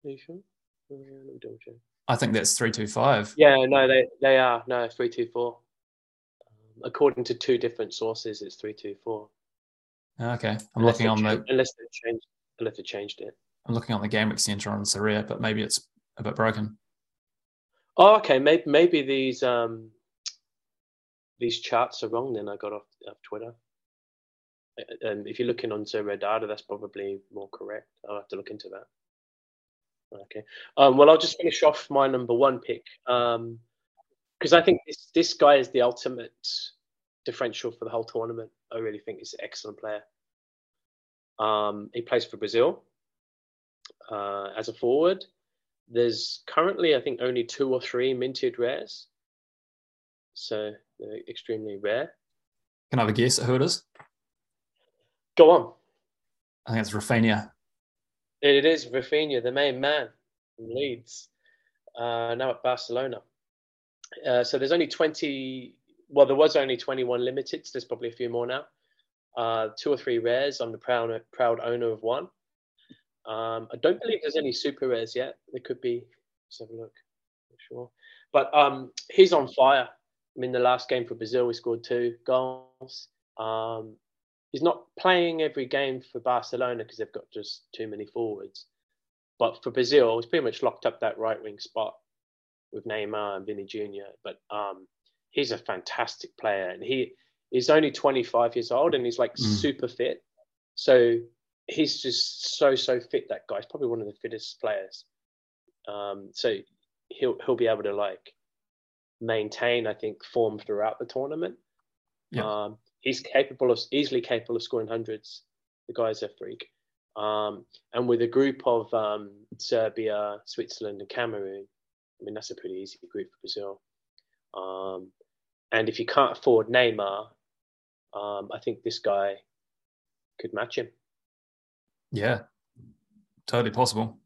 Are you sure? Uh, I think that's three two five. Yeah, no, they they are no three two four. Um, according to two different sources, it's three two four. Okay, I'm unless looking on the unless they changed unless they changed it. I'm looking on the game center on Sorare, but maybe it's a bit broken. Oh, okay. Maybe maybe these um these charts are wrong. Then I got off, off Twitter. And if you're looking on Sorare data, that's probably more correct. I'll have to look into that. Okay. Um, well, I'll just finish off my number one pick because um, I think this this guy is the ultimate differential for the whole tournament. I really think he's an excellent player. Um, he plays for Brazil uh, as a forward. There's currently, I think, only two or three minted rares. So extremely rare. Can I have a guess at who it is? Go on. I think it's Raphinha. It is Raphinha, the main man from Leeds, uh, now at Barcelona. Uh, so there's only 20, well, there was only 21 limited. So there's probably a few more now. Uh, two or three rares. I'm the proud, proud owner of one. Um, I don't believe there's any super rares yet. There could be. Let's have a look. Not sure. But um, he's on fire. I mean, the last game for Brazil, he scored two goals. Um, he's not playing every game for Barcelona because they've got just too many forwards. But for Brazil, he's pretty much locked up that right wing spot with Neymar and Vinny Jr. But um, he's a fantastic player, and he is only 25 years old, and he's like mm. super fit. So he's just so so fit. That guy. He's probably one of the fittest players. Um, so he'll he'll be able to like maintain, I think, form throughout the tournament. Yeah. Um, he's capable of easily capable of scoring hundreds. The guy's a freak. Um, and with a group of um, Serbia, Switzerland, and Cameroon, I mean that's a pretty easy group for Brazil. Um, and if you can't afford Neymar, um, I think this guy could match him. Yeah, totally possible.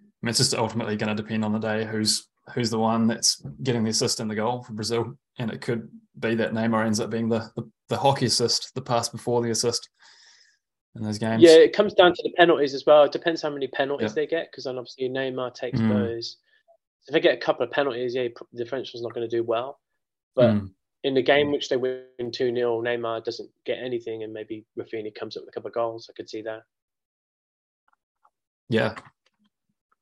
I mean, it's just ultimately going to depend on the day who's who's the one that's getting the assist in the goal for Brazil, and it could be that Neymar ends up being the the, the hockey assist, the pass before the assist in those games. Yeah, it comes down to the penalties as well. It depends how many penalties yeah. they get, because then obviously Neymar takes mm. those. If they get a couple of penalties, yeah, the differential's not going to do well. But mm. in the game which they win 2 0, Neymar doesn't get anything, and maybe Raphinha comes up with a couple of goals. I could see that. Yeah,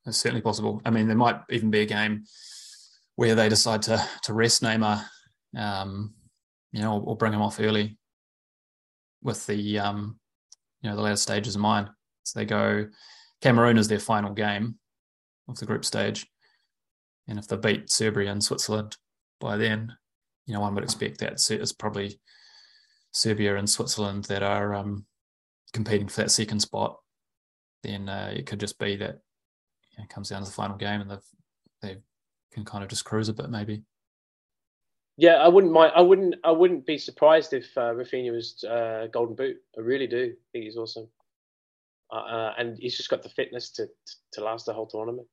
it's certainly possible. I mean, there might even be a game where they decide to to rest Neymar, um, you know, or, or, bring him off early with the um, you know the later stages in mind. So they go. Cameroon is their final game of the group stage, and if they beat Serbia and Switzerland by then, you know one would expect that it's probably Serbia and Switzerland that are um, competing for that second spot. Then uh, it could just be that you know, it comes down to the final game and they've they can kind of just cruise a bit maybe. Yeah, I wouldn't mind. I wouldn't. I wouldn't be surprised if uh, Raphinha was uh, Golden Boot. I really do. I think he's awesome, uh, uh, and he's just got the fitness to, to last the whole tournament.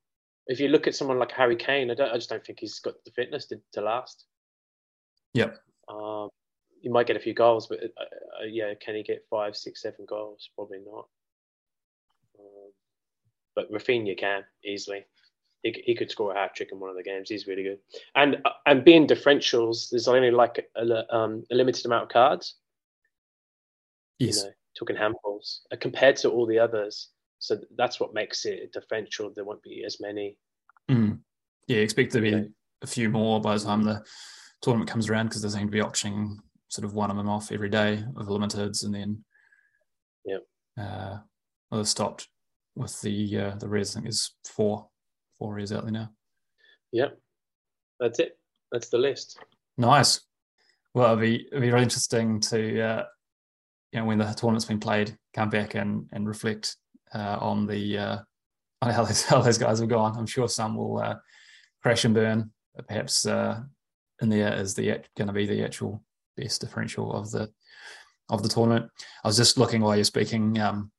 If you look at someone like Harry Kane, I don't. I just don't think he's got the fitness to, to last. Yep. Um, he might get a few goals, but uh, uh, yeah, can he get five, six, seven goals? Probably not. But Raphinha can easily he, he could score a hat trick in one of the games. He's really good. And and being differentials, there's only like a, um, a limited amount of cards. Yes. You know, talking handballs uh, compared to all the others. So that's what makes it a differential. There won't be as many. Mm. Yeah, expect to be a few more by the time the tournament comes around because there's going to be auctioning sort of one of them off every day of the limiteds, and then yeah, uh, well, stopped with the uh, the res. I think is four four years out there now. Yep, that's it. That's the list. Nice. Well, it'll be, it'll be really interesting to, uh, you know, when the tournament's been played, come back and, and reflect uh, on the uh, on how those, how those guys have gone. I'm sure some will uh, crash and burn. Perhaps uh, in there is the going to be the actual best differential of the of the tournament. I was just looking while you're speaking um,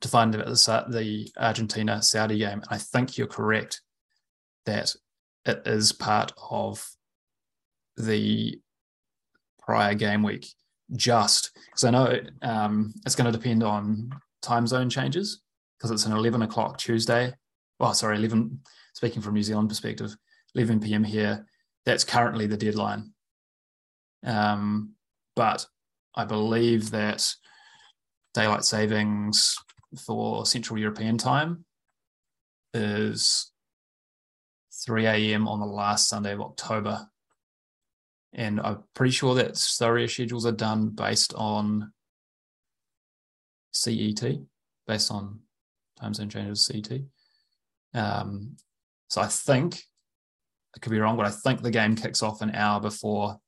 to find about the, the Argentina Saudi game. I think you're correct that it is part of the prior game week, just because I know um, it's going to depend on time zone changes because it's an 11 o'clock Tuesday. Well, sorry, 11, speaking from New Zealand perspective, 11 p.m. here. That's currently the deadline. Um, but I believe that daylight savings for Central European time is 3 a.m. on the last Sunday of October. And I'm pretty sure that Sorare schedules are done based on CET, based on time zone changes CET. Um, so I think, I could be wrong, but I think the game kicks off an hour before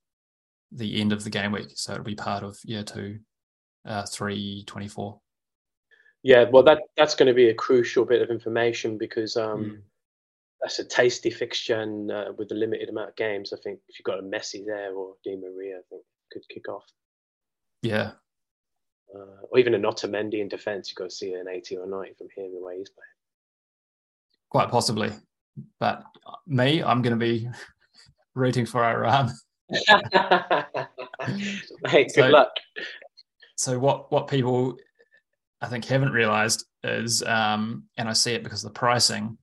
the end of the game week. So it'll be part of year two, uh, 324. Yeah, well, that that's going to be a crucial bit of information because um, mm. that's a tasty fixture, and uh, with the limited amount of games, I think if you've got a Messi there or Di Maria, I think could kick off. Yeah, uh, or even a Otamendi in defence, you've got to see an eighty or ninety from him the way he's playing. Quite possibly, but me, I'm going to be rooting for Iran. hey, good so, luck. So what what people I think haven't realized is, um, and I see it because the pricing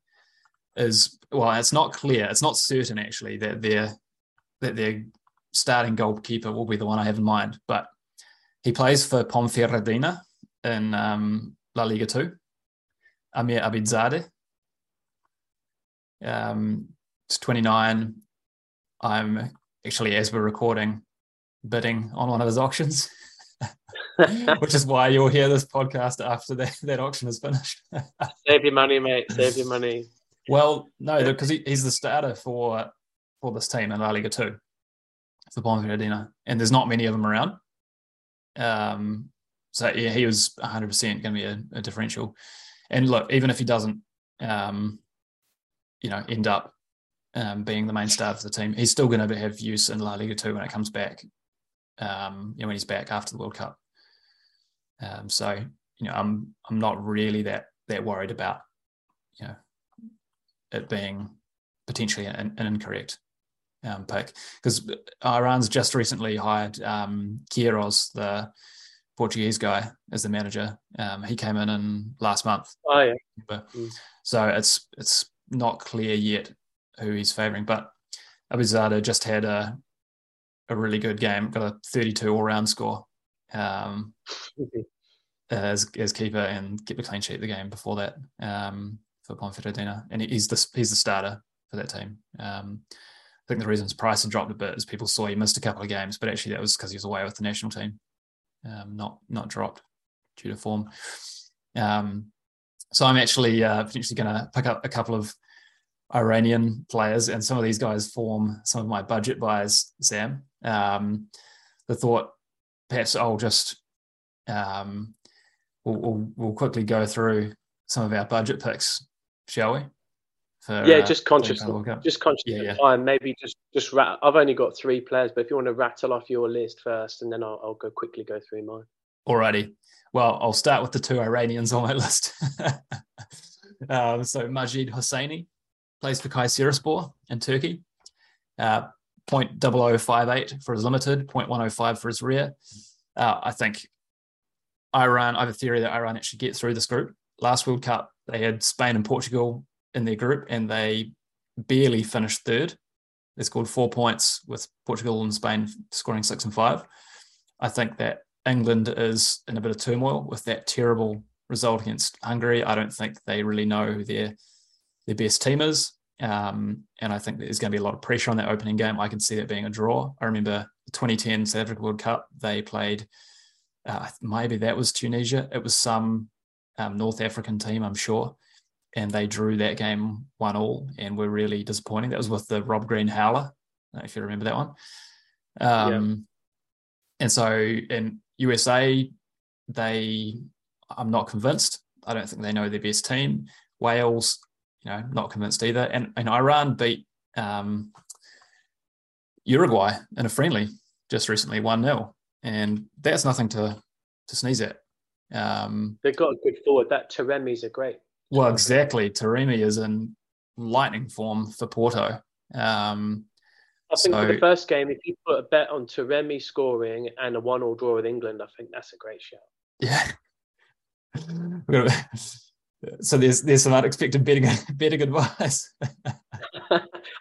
is well, it's not clear, it's not certain actually that their that their starting goalkeeper will be the one I have in mind, but he plays for Ponferradina in um, La Liga 2. Amir Abedzadeh. Um, it's 29. I'm actually, as we're recording, bidding on one of his auctions. which is why you'll hear this podcast after that, that auction is finished. Save your money, mate. Save your money. Well, no, because he, he's the starter for for this team in La Liga 2 for Ponferradina, and there's not many of them around. Um, so yeah, he was 100% going to be a, a, differential. And look, even if he doesn't, um, you know, end up um, being the main star of the team, he's still going to have use in La Liga 2 when it comes back. Um, you know, when he's back after the World Cup. Um, so you know, I'm I'm not really that that worried about you know it being potentially an, an incorrect um, pick because Iran's just recently hired um, Queiroz, the Portuguese guy, as the manager. Um, he came in in last month. Oh yeah. Mm. So it's it's not clear yet who he's favouring, but Abedzadeh just had a a really good game, got a 32 all round score um, as as keeper and get the clean sheet the game before that um, for Ponferradina, and he's the he's the starter for that team. Um, I think the reason his price had dropped a bit is people saw he missed a couple of games, but actually that was because he was away with the national team, um, not not dropped due to form. Um, so I'm actually uh, potentially going to pick up a couple of Iranian players, and some of these guys form some of my budget buys. Sam, um, the thought perhaps I'll just um, we'll, we'll, we'll quickly go through some of our budget picks, shall we? For, yeah, uh, just conscious, just conscious yeah, yeah. time. Maybe just just rat- I've only got three players, but if you want to rattle off your list first, and then I'll, I'll go quickly go through mine. Alrighty. Well, I'll start with the two Iranians on my list. um, so Majid Hosseini plays for Kayserispor in Turkey. Uh, 0.0058 for his limited, 0.105 for his rear. Uh, I think Iran, I have a theory that Iran actually get through this group. Last World Cup, they had Spain and Portugal in their group and they barely finished third. They scored four points with Portugal and Spain scoring six and five. I think that England is in a bit of turmoil with that terrible result against Hungary. I don't think they really know who their their best team is. Um, and I think there's going to be a lot of pressure on that opening game. I can see that being a draw. I remember the 2010 South Africa World Cup, they played, uh, maybe that was Tunisia. It was some um, North African team, I'm sure. And they drew that game one all and were really disappointing. That was with the Rob Green Howler, if you remember that one. Um, yeah. And so in USA, they, I'm not convinced. I don't think they know their best team. Wales, you know, not convinced either. And, and Iran beat um, Uruguay in a friendly just recently, 1 0. And that's nothing to, to sneeze at. Um, They've got a good forward. That Taremi's a great. Well, exactly. Taremi is in lightning form for Porto. Um, I think so, for the first game, if you put a bet on Taremi scoring and a one-all draw with England, I think that's a great shout. Yeah. so there's there's some unexpected betting betting advice.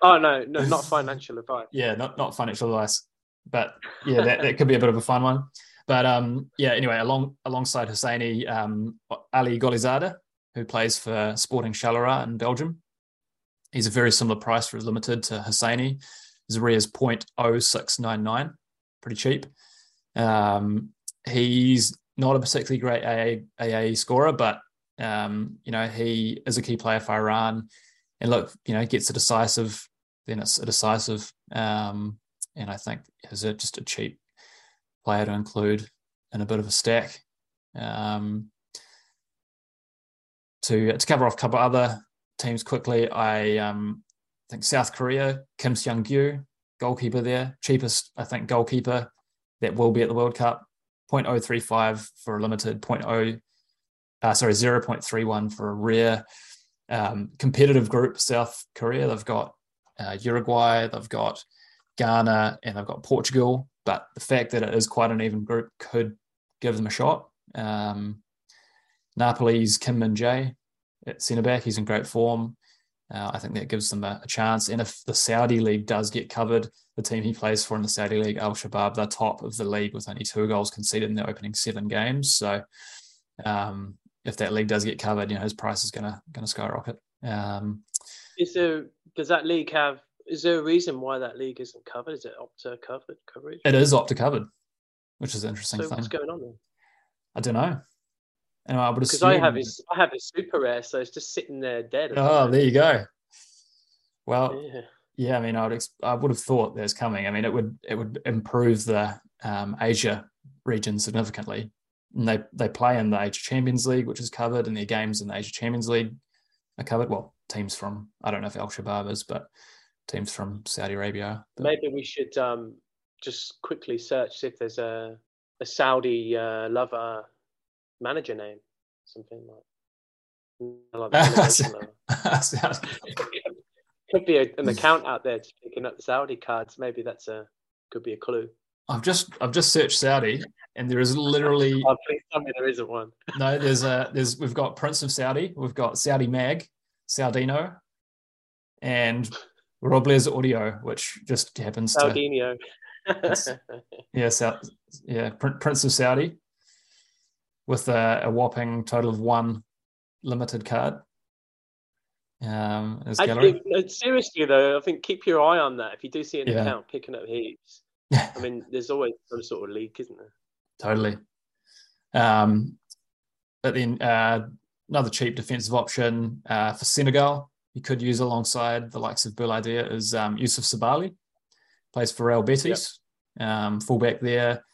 oh no, no, not financial advice. yeah, not not financial advice, but yeah, that, that could be a bit of a fun one. But um, yeah, anyway, along alongside Hosseini, um, Ali Gholizadeh, who plays for Sporting Charleroi in Belgium, he's a very similar price for his limited to Hosseini. His rear is 0.0699, pretty cheap. Um, he's not a particularly great AA, AA scorer, but um, you know, he is a key player for Iran. And look, you know, gets a decisive, then it's a decisive. Um, and I think is it just a cheap player to include in a bit of a stack. Um, to to cover off a couple other teams quickly, I um, think South Korea, Kim Seung Gyu, goalkeeper there, cheapest I think goalkeeper that will be at the World Cup. 0.035 for a limited, 0.0 uh, sorry, 0.31 for a rare Um, competitive group, South Korea, they've got uh, Uruguay, they've got Ghana, and they've got Portugal. But the fact that it is quite an even group could give them a shot. Um, Napoli's Kim Min Jae at centre back, he's in great form. Uh, I think that gives them a, a, chance. And if the Saudi league does get covered, the team he plays for in the Saudi league, Al Shabab, they're top of the league with only two goals conceded in their opening seven games. So um, if that league does get covered, you know his price is gonna gonna skyrocket. Um, is there does that league have? Is there a reason why that league isn't covered? Is it Opta covered coverage? It is Opta covered, which is interesting so thing. What's going on there? I don't know. Anyway, I would because I have his I have a super rare, so it's just sitting there dead. Oh, there you go. Well, yeah. yeah, I mean, I would I would have thought there's coming. I mean, it would it would improve the um, Asia region significantly and they they play in the Asia Champions League, which is covered, and their games in the Asia Champions League are covered. Well, teams from I don't know if Al Shabab is, but teams from Saudi Arabia. But... Maybe we should um, just quickly search if there's a a Saudi uh, lover manager name, something like. Like could be a, an account out there just picking up the Saudi cards. Maybe that's a could be a clue. I've just I've just searched Saudi, and there is literally. oh, please tell me there isn't one. no, there's a there's we've got Prince of Saudi, we've got Saudi Mag, Saudino, and Robles Audio, which just happens Saudinho. to. yeah, South, yeah, Prince of Saudi, with a, a whopping total of one limited card um. Think, seriously though, I think keep your eye on that. If you do see an yeah. account picking up heaps, I mean, there's always some sort of leak, isn't there? Totally. Um, but then uh, another cheap defensive option uh, for Senegal, you could use alongside the likes of Bouladia is um, Youssouf Sabaly, plays for Real Betis, yep. um, fullback there.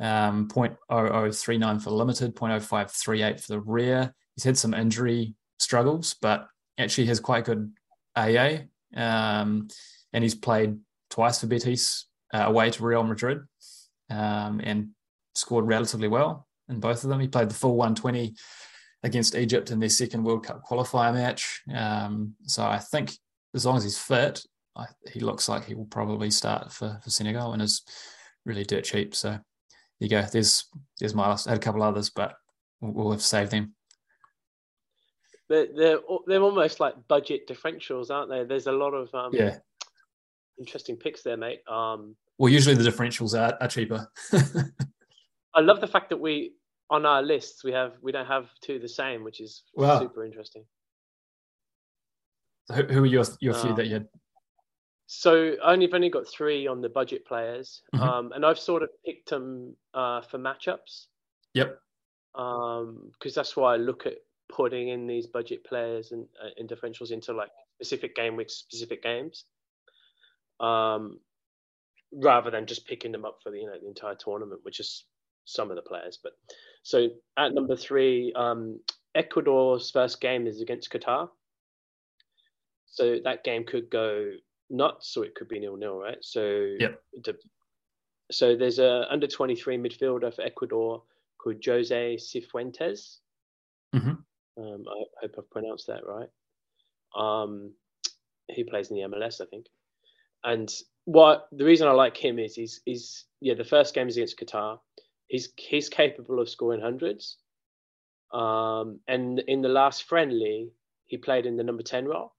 Um, 0.0039 for limited, 0.0538 for the rear. He's had some injury struggles, but actually has quite good AA, um, and he's played twice for Betis away to Real Madrid, um, and scored relatively well in both of them. He played the full 120 against Egypt in their second World Cup qualifier match. Um, so I think as long as he's fit, I, he looks like he will probably start for, for Senegal and is really dirt cheap. So there you go. There's there's my last. I had a couple others, but we'll, we'll have saved them they're, they're they're almost like budget differentials, aren't they? There's a lot of um, yeah interesting picks there, mate. Um, well, usually the differentials are, are cheaper. I love the fact that we on our lists we have we don't have two the same, which is wow. super interesting. So who, are your your few um, that you had? So only, I've only got three on the budget players, mm-hmm. um, and I've sort of picked them uh, for matchups. Yep. Because um, that's why I look at putting in these budget players and, uh, and differentials into like specific game weeks, specific games, um, rather than just picking them up for the you know the entire tournament, which is some of the players. But so at number three, um, Ecuador's first game is against Qatar, so that game could go nuts, so it could be nil nil, right? So yeah. The, so there's a under 23 midfielder for Ecuador called Jose Cifuentes. Mm-hmm. Um, I hope I've pronounced that right. Um, he plays in the MLS, I think. And what the reason I like him is he's, he's yeah the first game is against Qatar. He's he's capable of scoring hundreds. Um, and in the last friendly, he played in the number ten role.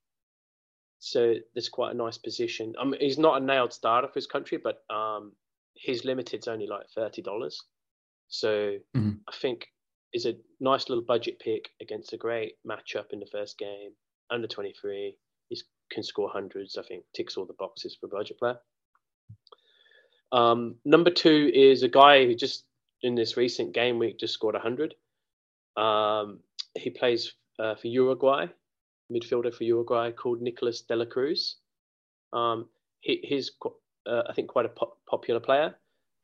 So that's quite a nice position. I mean, he's not a nailed starter for his country, but um, his limited's only like thirty dollars. So mm-hmm. I think is a nice little budget pick against a great matchup in the first game. Under 23, he can score hundreds. I think ticks all the boxes for a budget player. Um, number two is a guy who just in this recent game week just scored 100. Um, he plays uh, for Uruguay, midfielder for Uruguay called Nicolas de la Cruz. Um, he, he's uh, I think quite a po- popular player.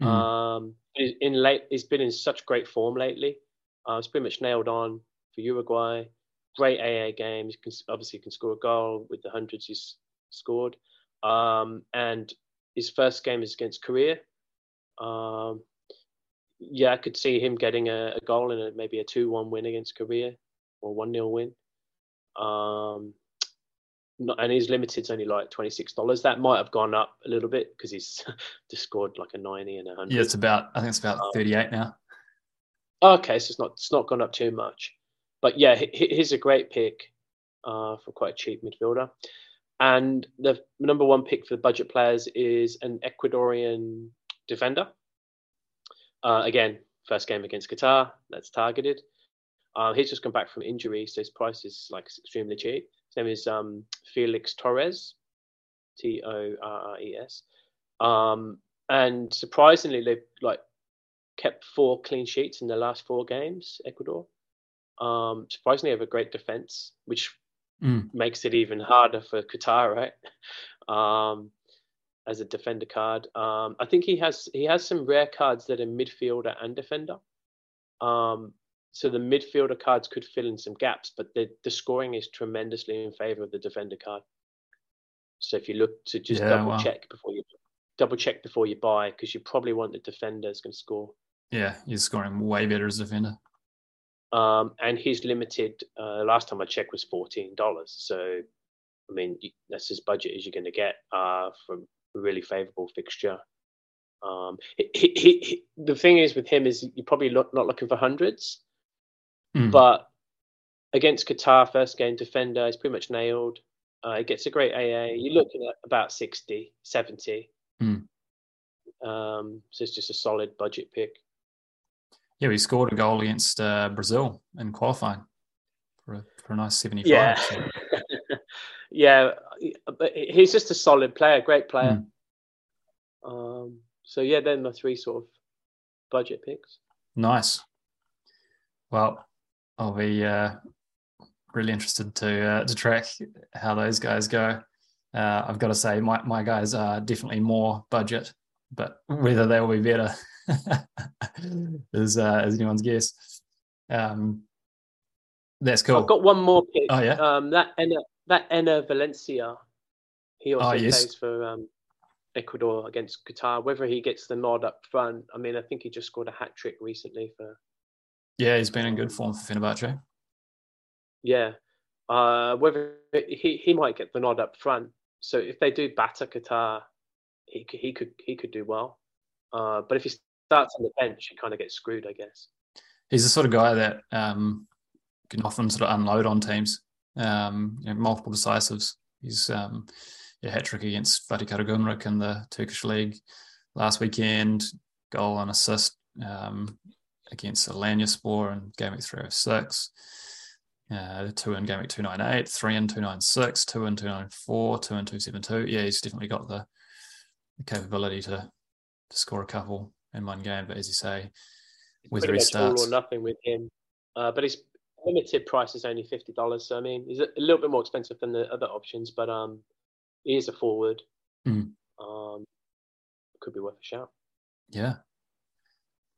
Mm. Um, in late, he's been in such great form lately. Uh, it's pretty much nailed on for Uruguay. Great AA game. He can, obviously can score a goal with the hundreds he's scored. Um, and his first game is against Korea. Um, yeah, I could see him getting a, a goal and maybe a 2 1 win against Korea or 1 0 win. Um, and his limited's only like $26. That might have gone up a little bit because he's just scored like a 90 and a 100. Yeah, it's about, I think it's about um, 38 now. Okay, so it's not it's not gone up too much, but yeah, he, he's a great pick uh, for quite a cheap midfielder. And the number one pick for the budget players is an Ecuadorian defender. Uh, again, first game against Qatar, that's targeted. Uh, he's just come back from injury, so his price is like extremely cheap. His name is um, Felix Torres, T O R R E S. Um, and surprisingly, they've like kept four clean sheets in the last four games, Ecuador. Um, surprisingly, have a great defense, which mm. makes it even harder for Qatar, right? Um, as a defender card, um, I think he has he has some rare cards that are midfielder and defender. Um, so the midfielder cards could fill in some gaps, but the, the scoring is tremendously in favor of the defender card. So if you look to just yeah, double wow. check before you double check before you buy, because you probably want the defender is going to score yeah, he's scoring way better as a defender. Um, and his limited uh, last time I checked was fourteen dollars. So, I mean, that's as budget as you're going to get uh, from a really favourable fixture. Um, he, he, he, the thing is with him is you're probably not, not looking for hundreds, Mm. but against Qatar, first game defender, he's pretty much nailed. Uh, he gets a great AA. You're looking at about 60, 70. Mm. Um, so it's just a solid budget pick. Yeah, we scored a goal against uh, Brazil in qualifying for a, for a nice 75. Yeah. so- yeah, but he's just a solid player, great player. Mm. Um, so yeah, then my three sort of budget picks. Nice. Well, I'll be uh, really interested to uh, to track how those guys go. Uh, I've got to say, my, my guys are definitely more budget, but whether they will be better is uh, is anyone's guess. Um, that's cool. I've got one more pick. Oh, yeah? Um, that Enner, that Enner Valencia. He also Oh, yes. plays for um, Ecuador against Qatar. Whether he gets the nod up front, I mean, I think he just scored a hat trick recently for yeah, he's been in good form for Fenerbahce. yeah. Uh, whether he he might get the nod up front. So if they do batter Qatar, he could he could he could do well. Uh, but if he starts on the bench, he kind of gets screwed, I guess. He's the sort of guy that um, can often sort of unload on teams. Um, you know, multiple decisives. He's um, yeah, hat trick against Fatih Karagümrük in the Turkish league last weekend. Goal and assist um, against Alanyaspor in game week 306. Uh, two in game week 298, three in 296, two in 294, two in 272. Yeah, he's definitely got the, the capability to, to score a couple in one game. But as you say, pretty he much all or nothing with him. Uh, but his limited price is only fifty dollars. So I mean, he's a, little bit more expensive than the other options, but um, he is a forward. Mhm. Um, could be worth a shout. Yeah.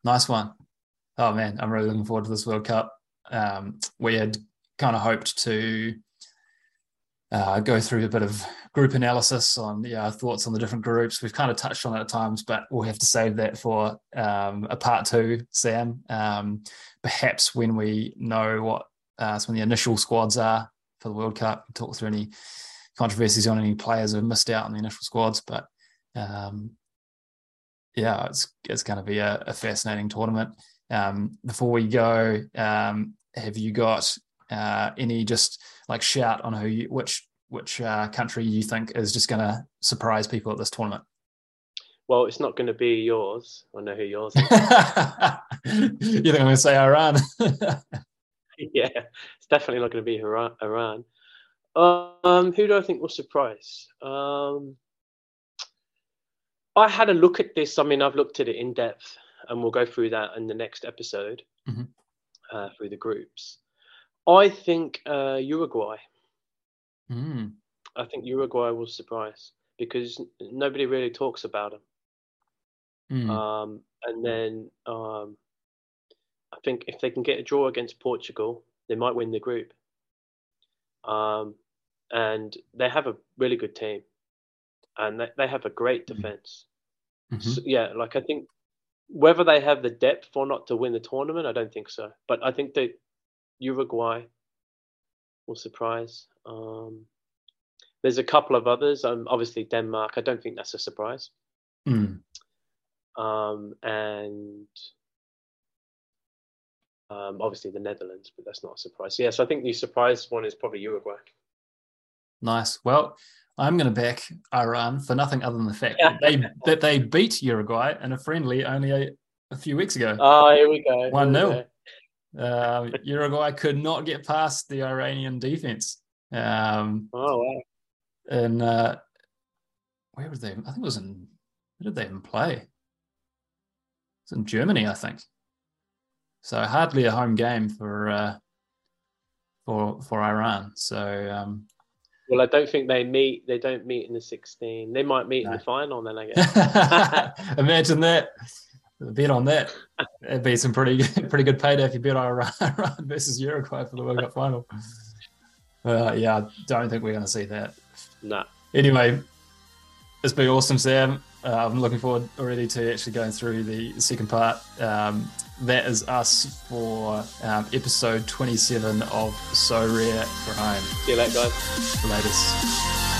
Nice one. Oh man, I'm really looking forward to this World Cup. Um, we had kind of hoped to uh, go through a bit of group analysis on yeah, our thoughts on the different groups. We've kind of touched on it at times, but we'll have to save that for um, a part two, Sam. Um, perhaps when we know what uh, some of the initial squads are for the World Cup, talk through any controversies on any players who have missed out on the initial squads. But um, yeah, it's it's going to be a, a fascinating tournament. Um, before we go, um, have you got uh, any just like shout on who you, which which uh, country you think is just going to surprise people at this tournament? Well, it's not going to be yours. I know who yours is. you think I'm going to say Iran? yeah, it's definitely not going to be Iran. Um, who do I think will surprise? Um, I had a look at this. I mean, I've looked at it in depth, and we'll go through that in the next episode Mhm. uh, through the groups. I think uh, Uruguay. Mm, I think Uruguay will surprise because nobody really talks about them. mm, Um, and then um, I think if they can get a draw against Portugal, they might win the group. Um, and they have a really good team, and they, they have a great Mhm. defense. mhm. So, yeah, like I think whether they have the depth or not to win the tournament, I don't think so. But I think that Uruguay will surprise. Um, there's a couple of others. Um, obviously Denmark. I don't think that's a surprise. Mm. Um, and um, obviously the Netherlands, but that's not a surprise. Yeah, so I think the surprise one is probably Uruguay. Nice. Well, I'm going to back Iran for nothing other than the fact that they that they beat Uruguay in a friendly only a, a few weeks ago. Oh, here we go. 1-0. go. Uh, Uruguay could not get past the Iranian defense. Um, Oh wow. and uh, where were they? I think it was in. Where did they even play? It's in Germany, I think. So hardly a home game for uh, for for Iran. So um, Well, I don't think they meet. They don't meet in the 16. They might meet in the final. Then I guess. imagine that bet on that. It'd be some pretty good, pretty good payday if you bet on Iran versus Uruguay for the World Cup final. Uh, yeah, I don't think we're going to see that. No. Nah. Anyway, it's been awesome, Sam. Uh, I'm looking forward already to actually going through the second part. Um, that is us for um, episode 27 of So Rare for Home. See you later, guys. Latest.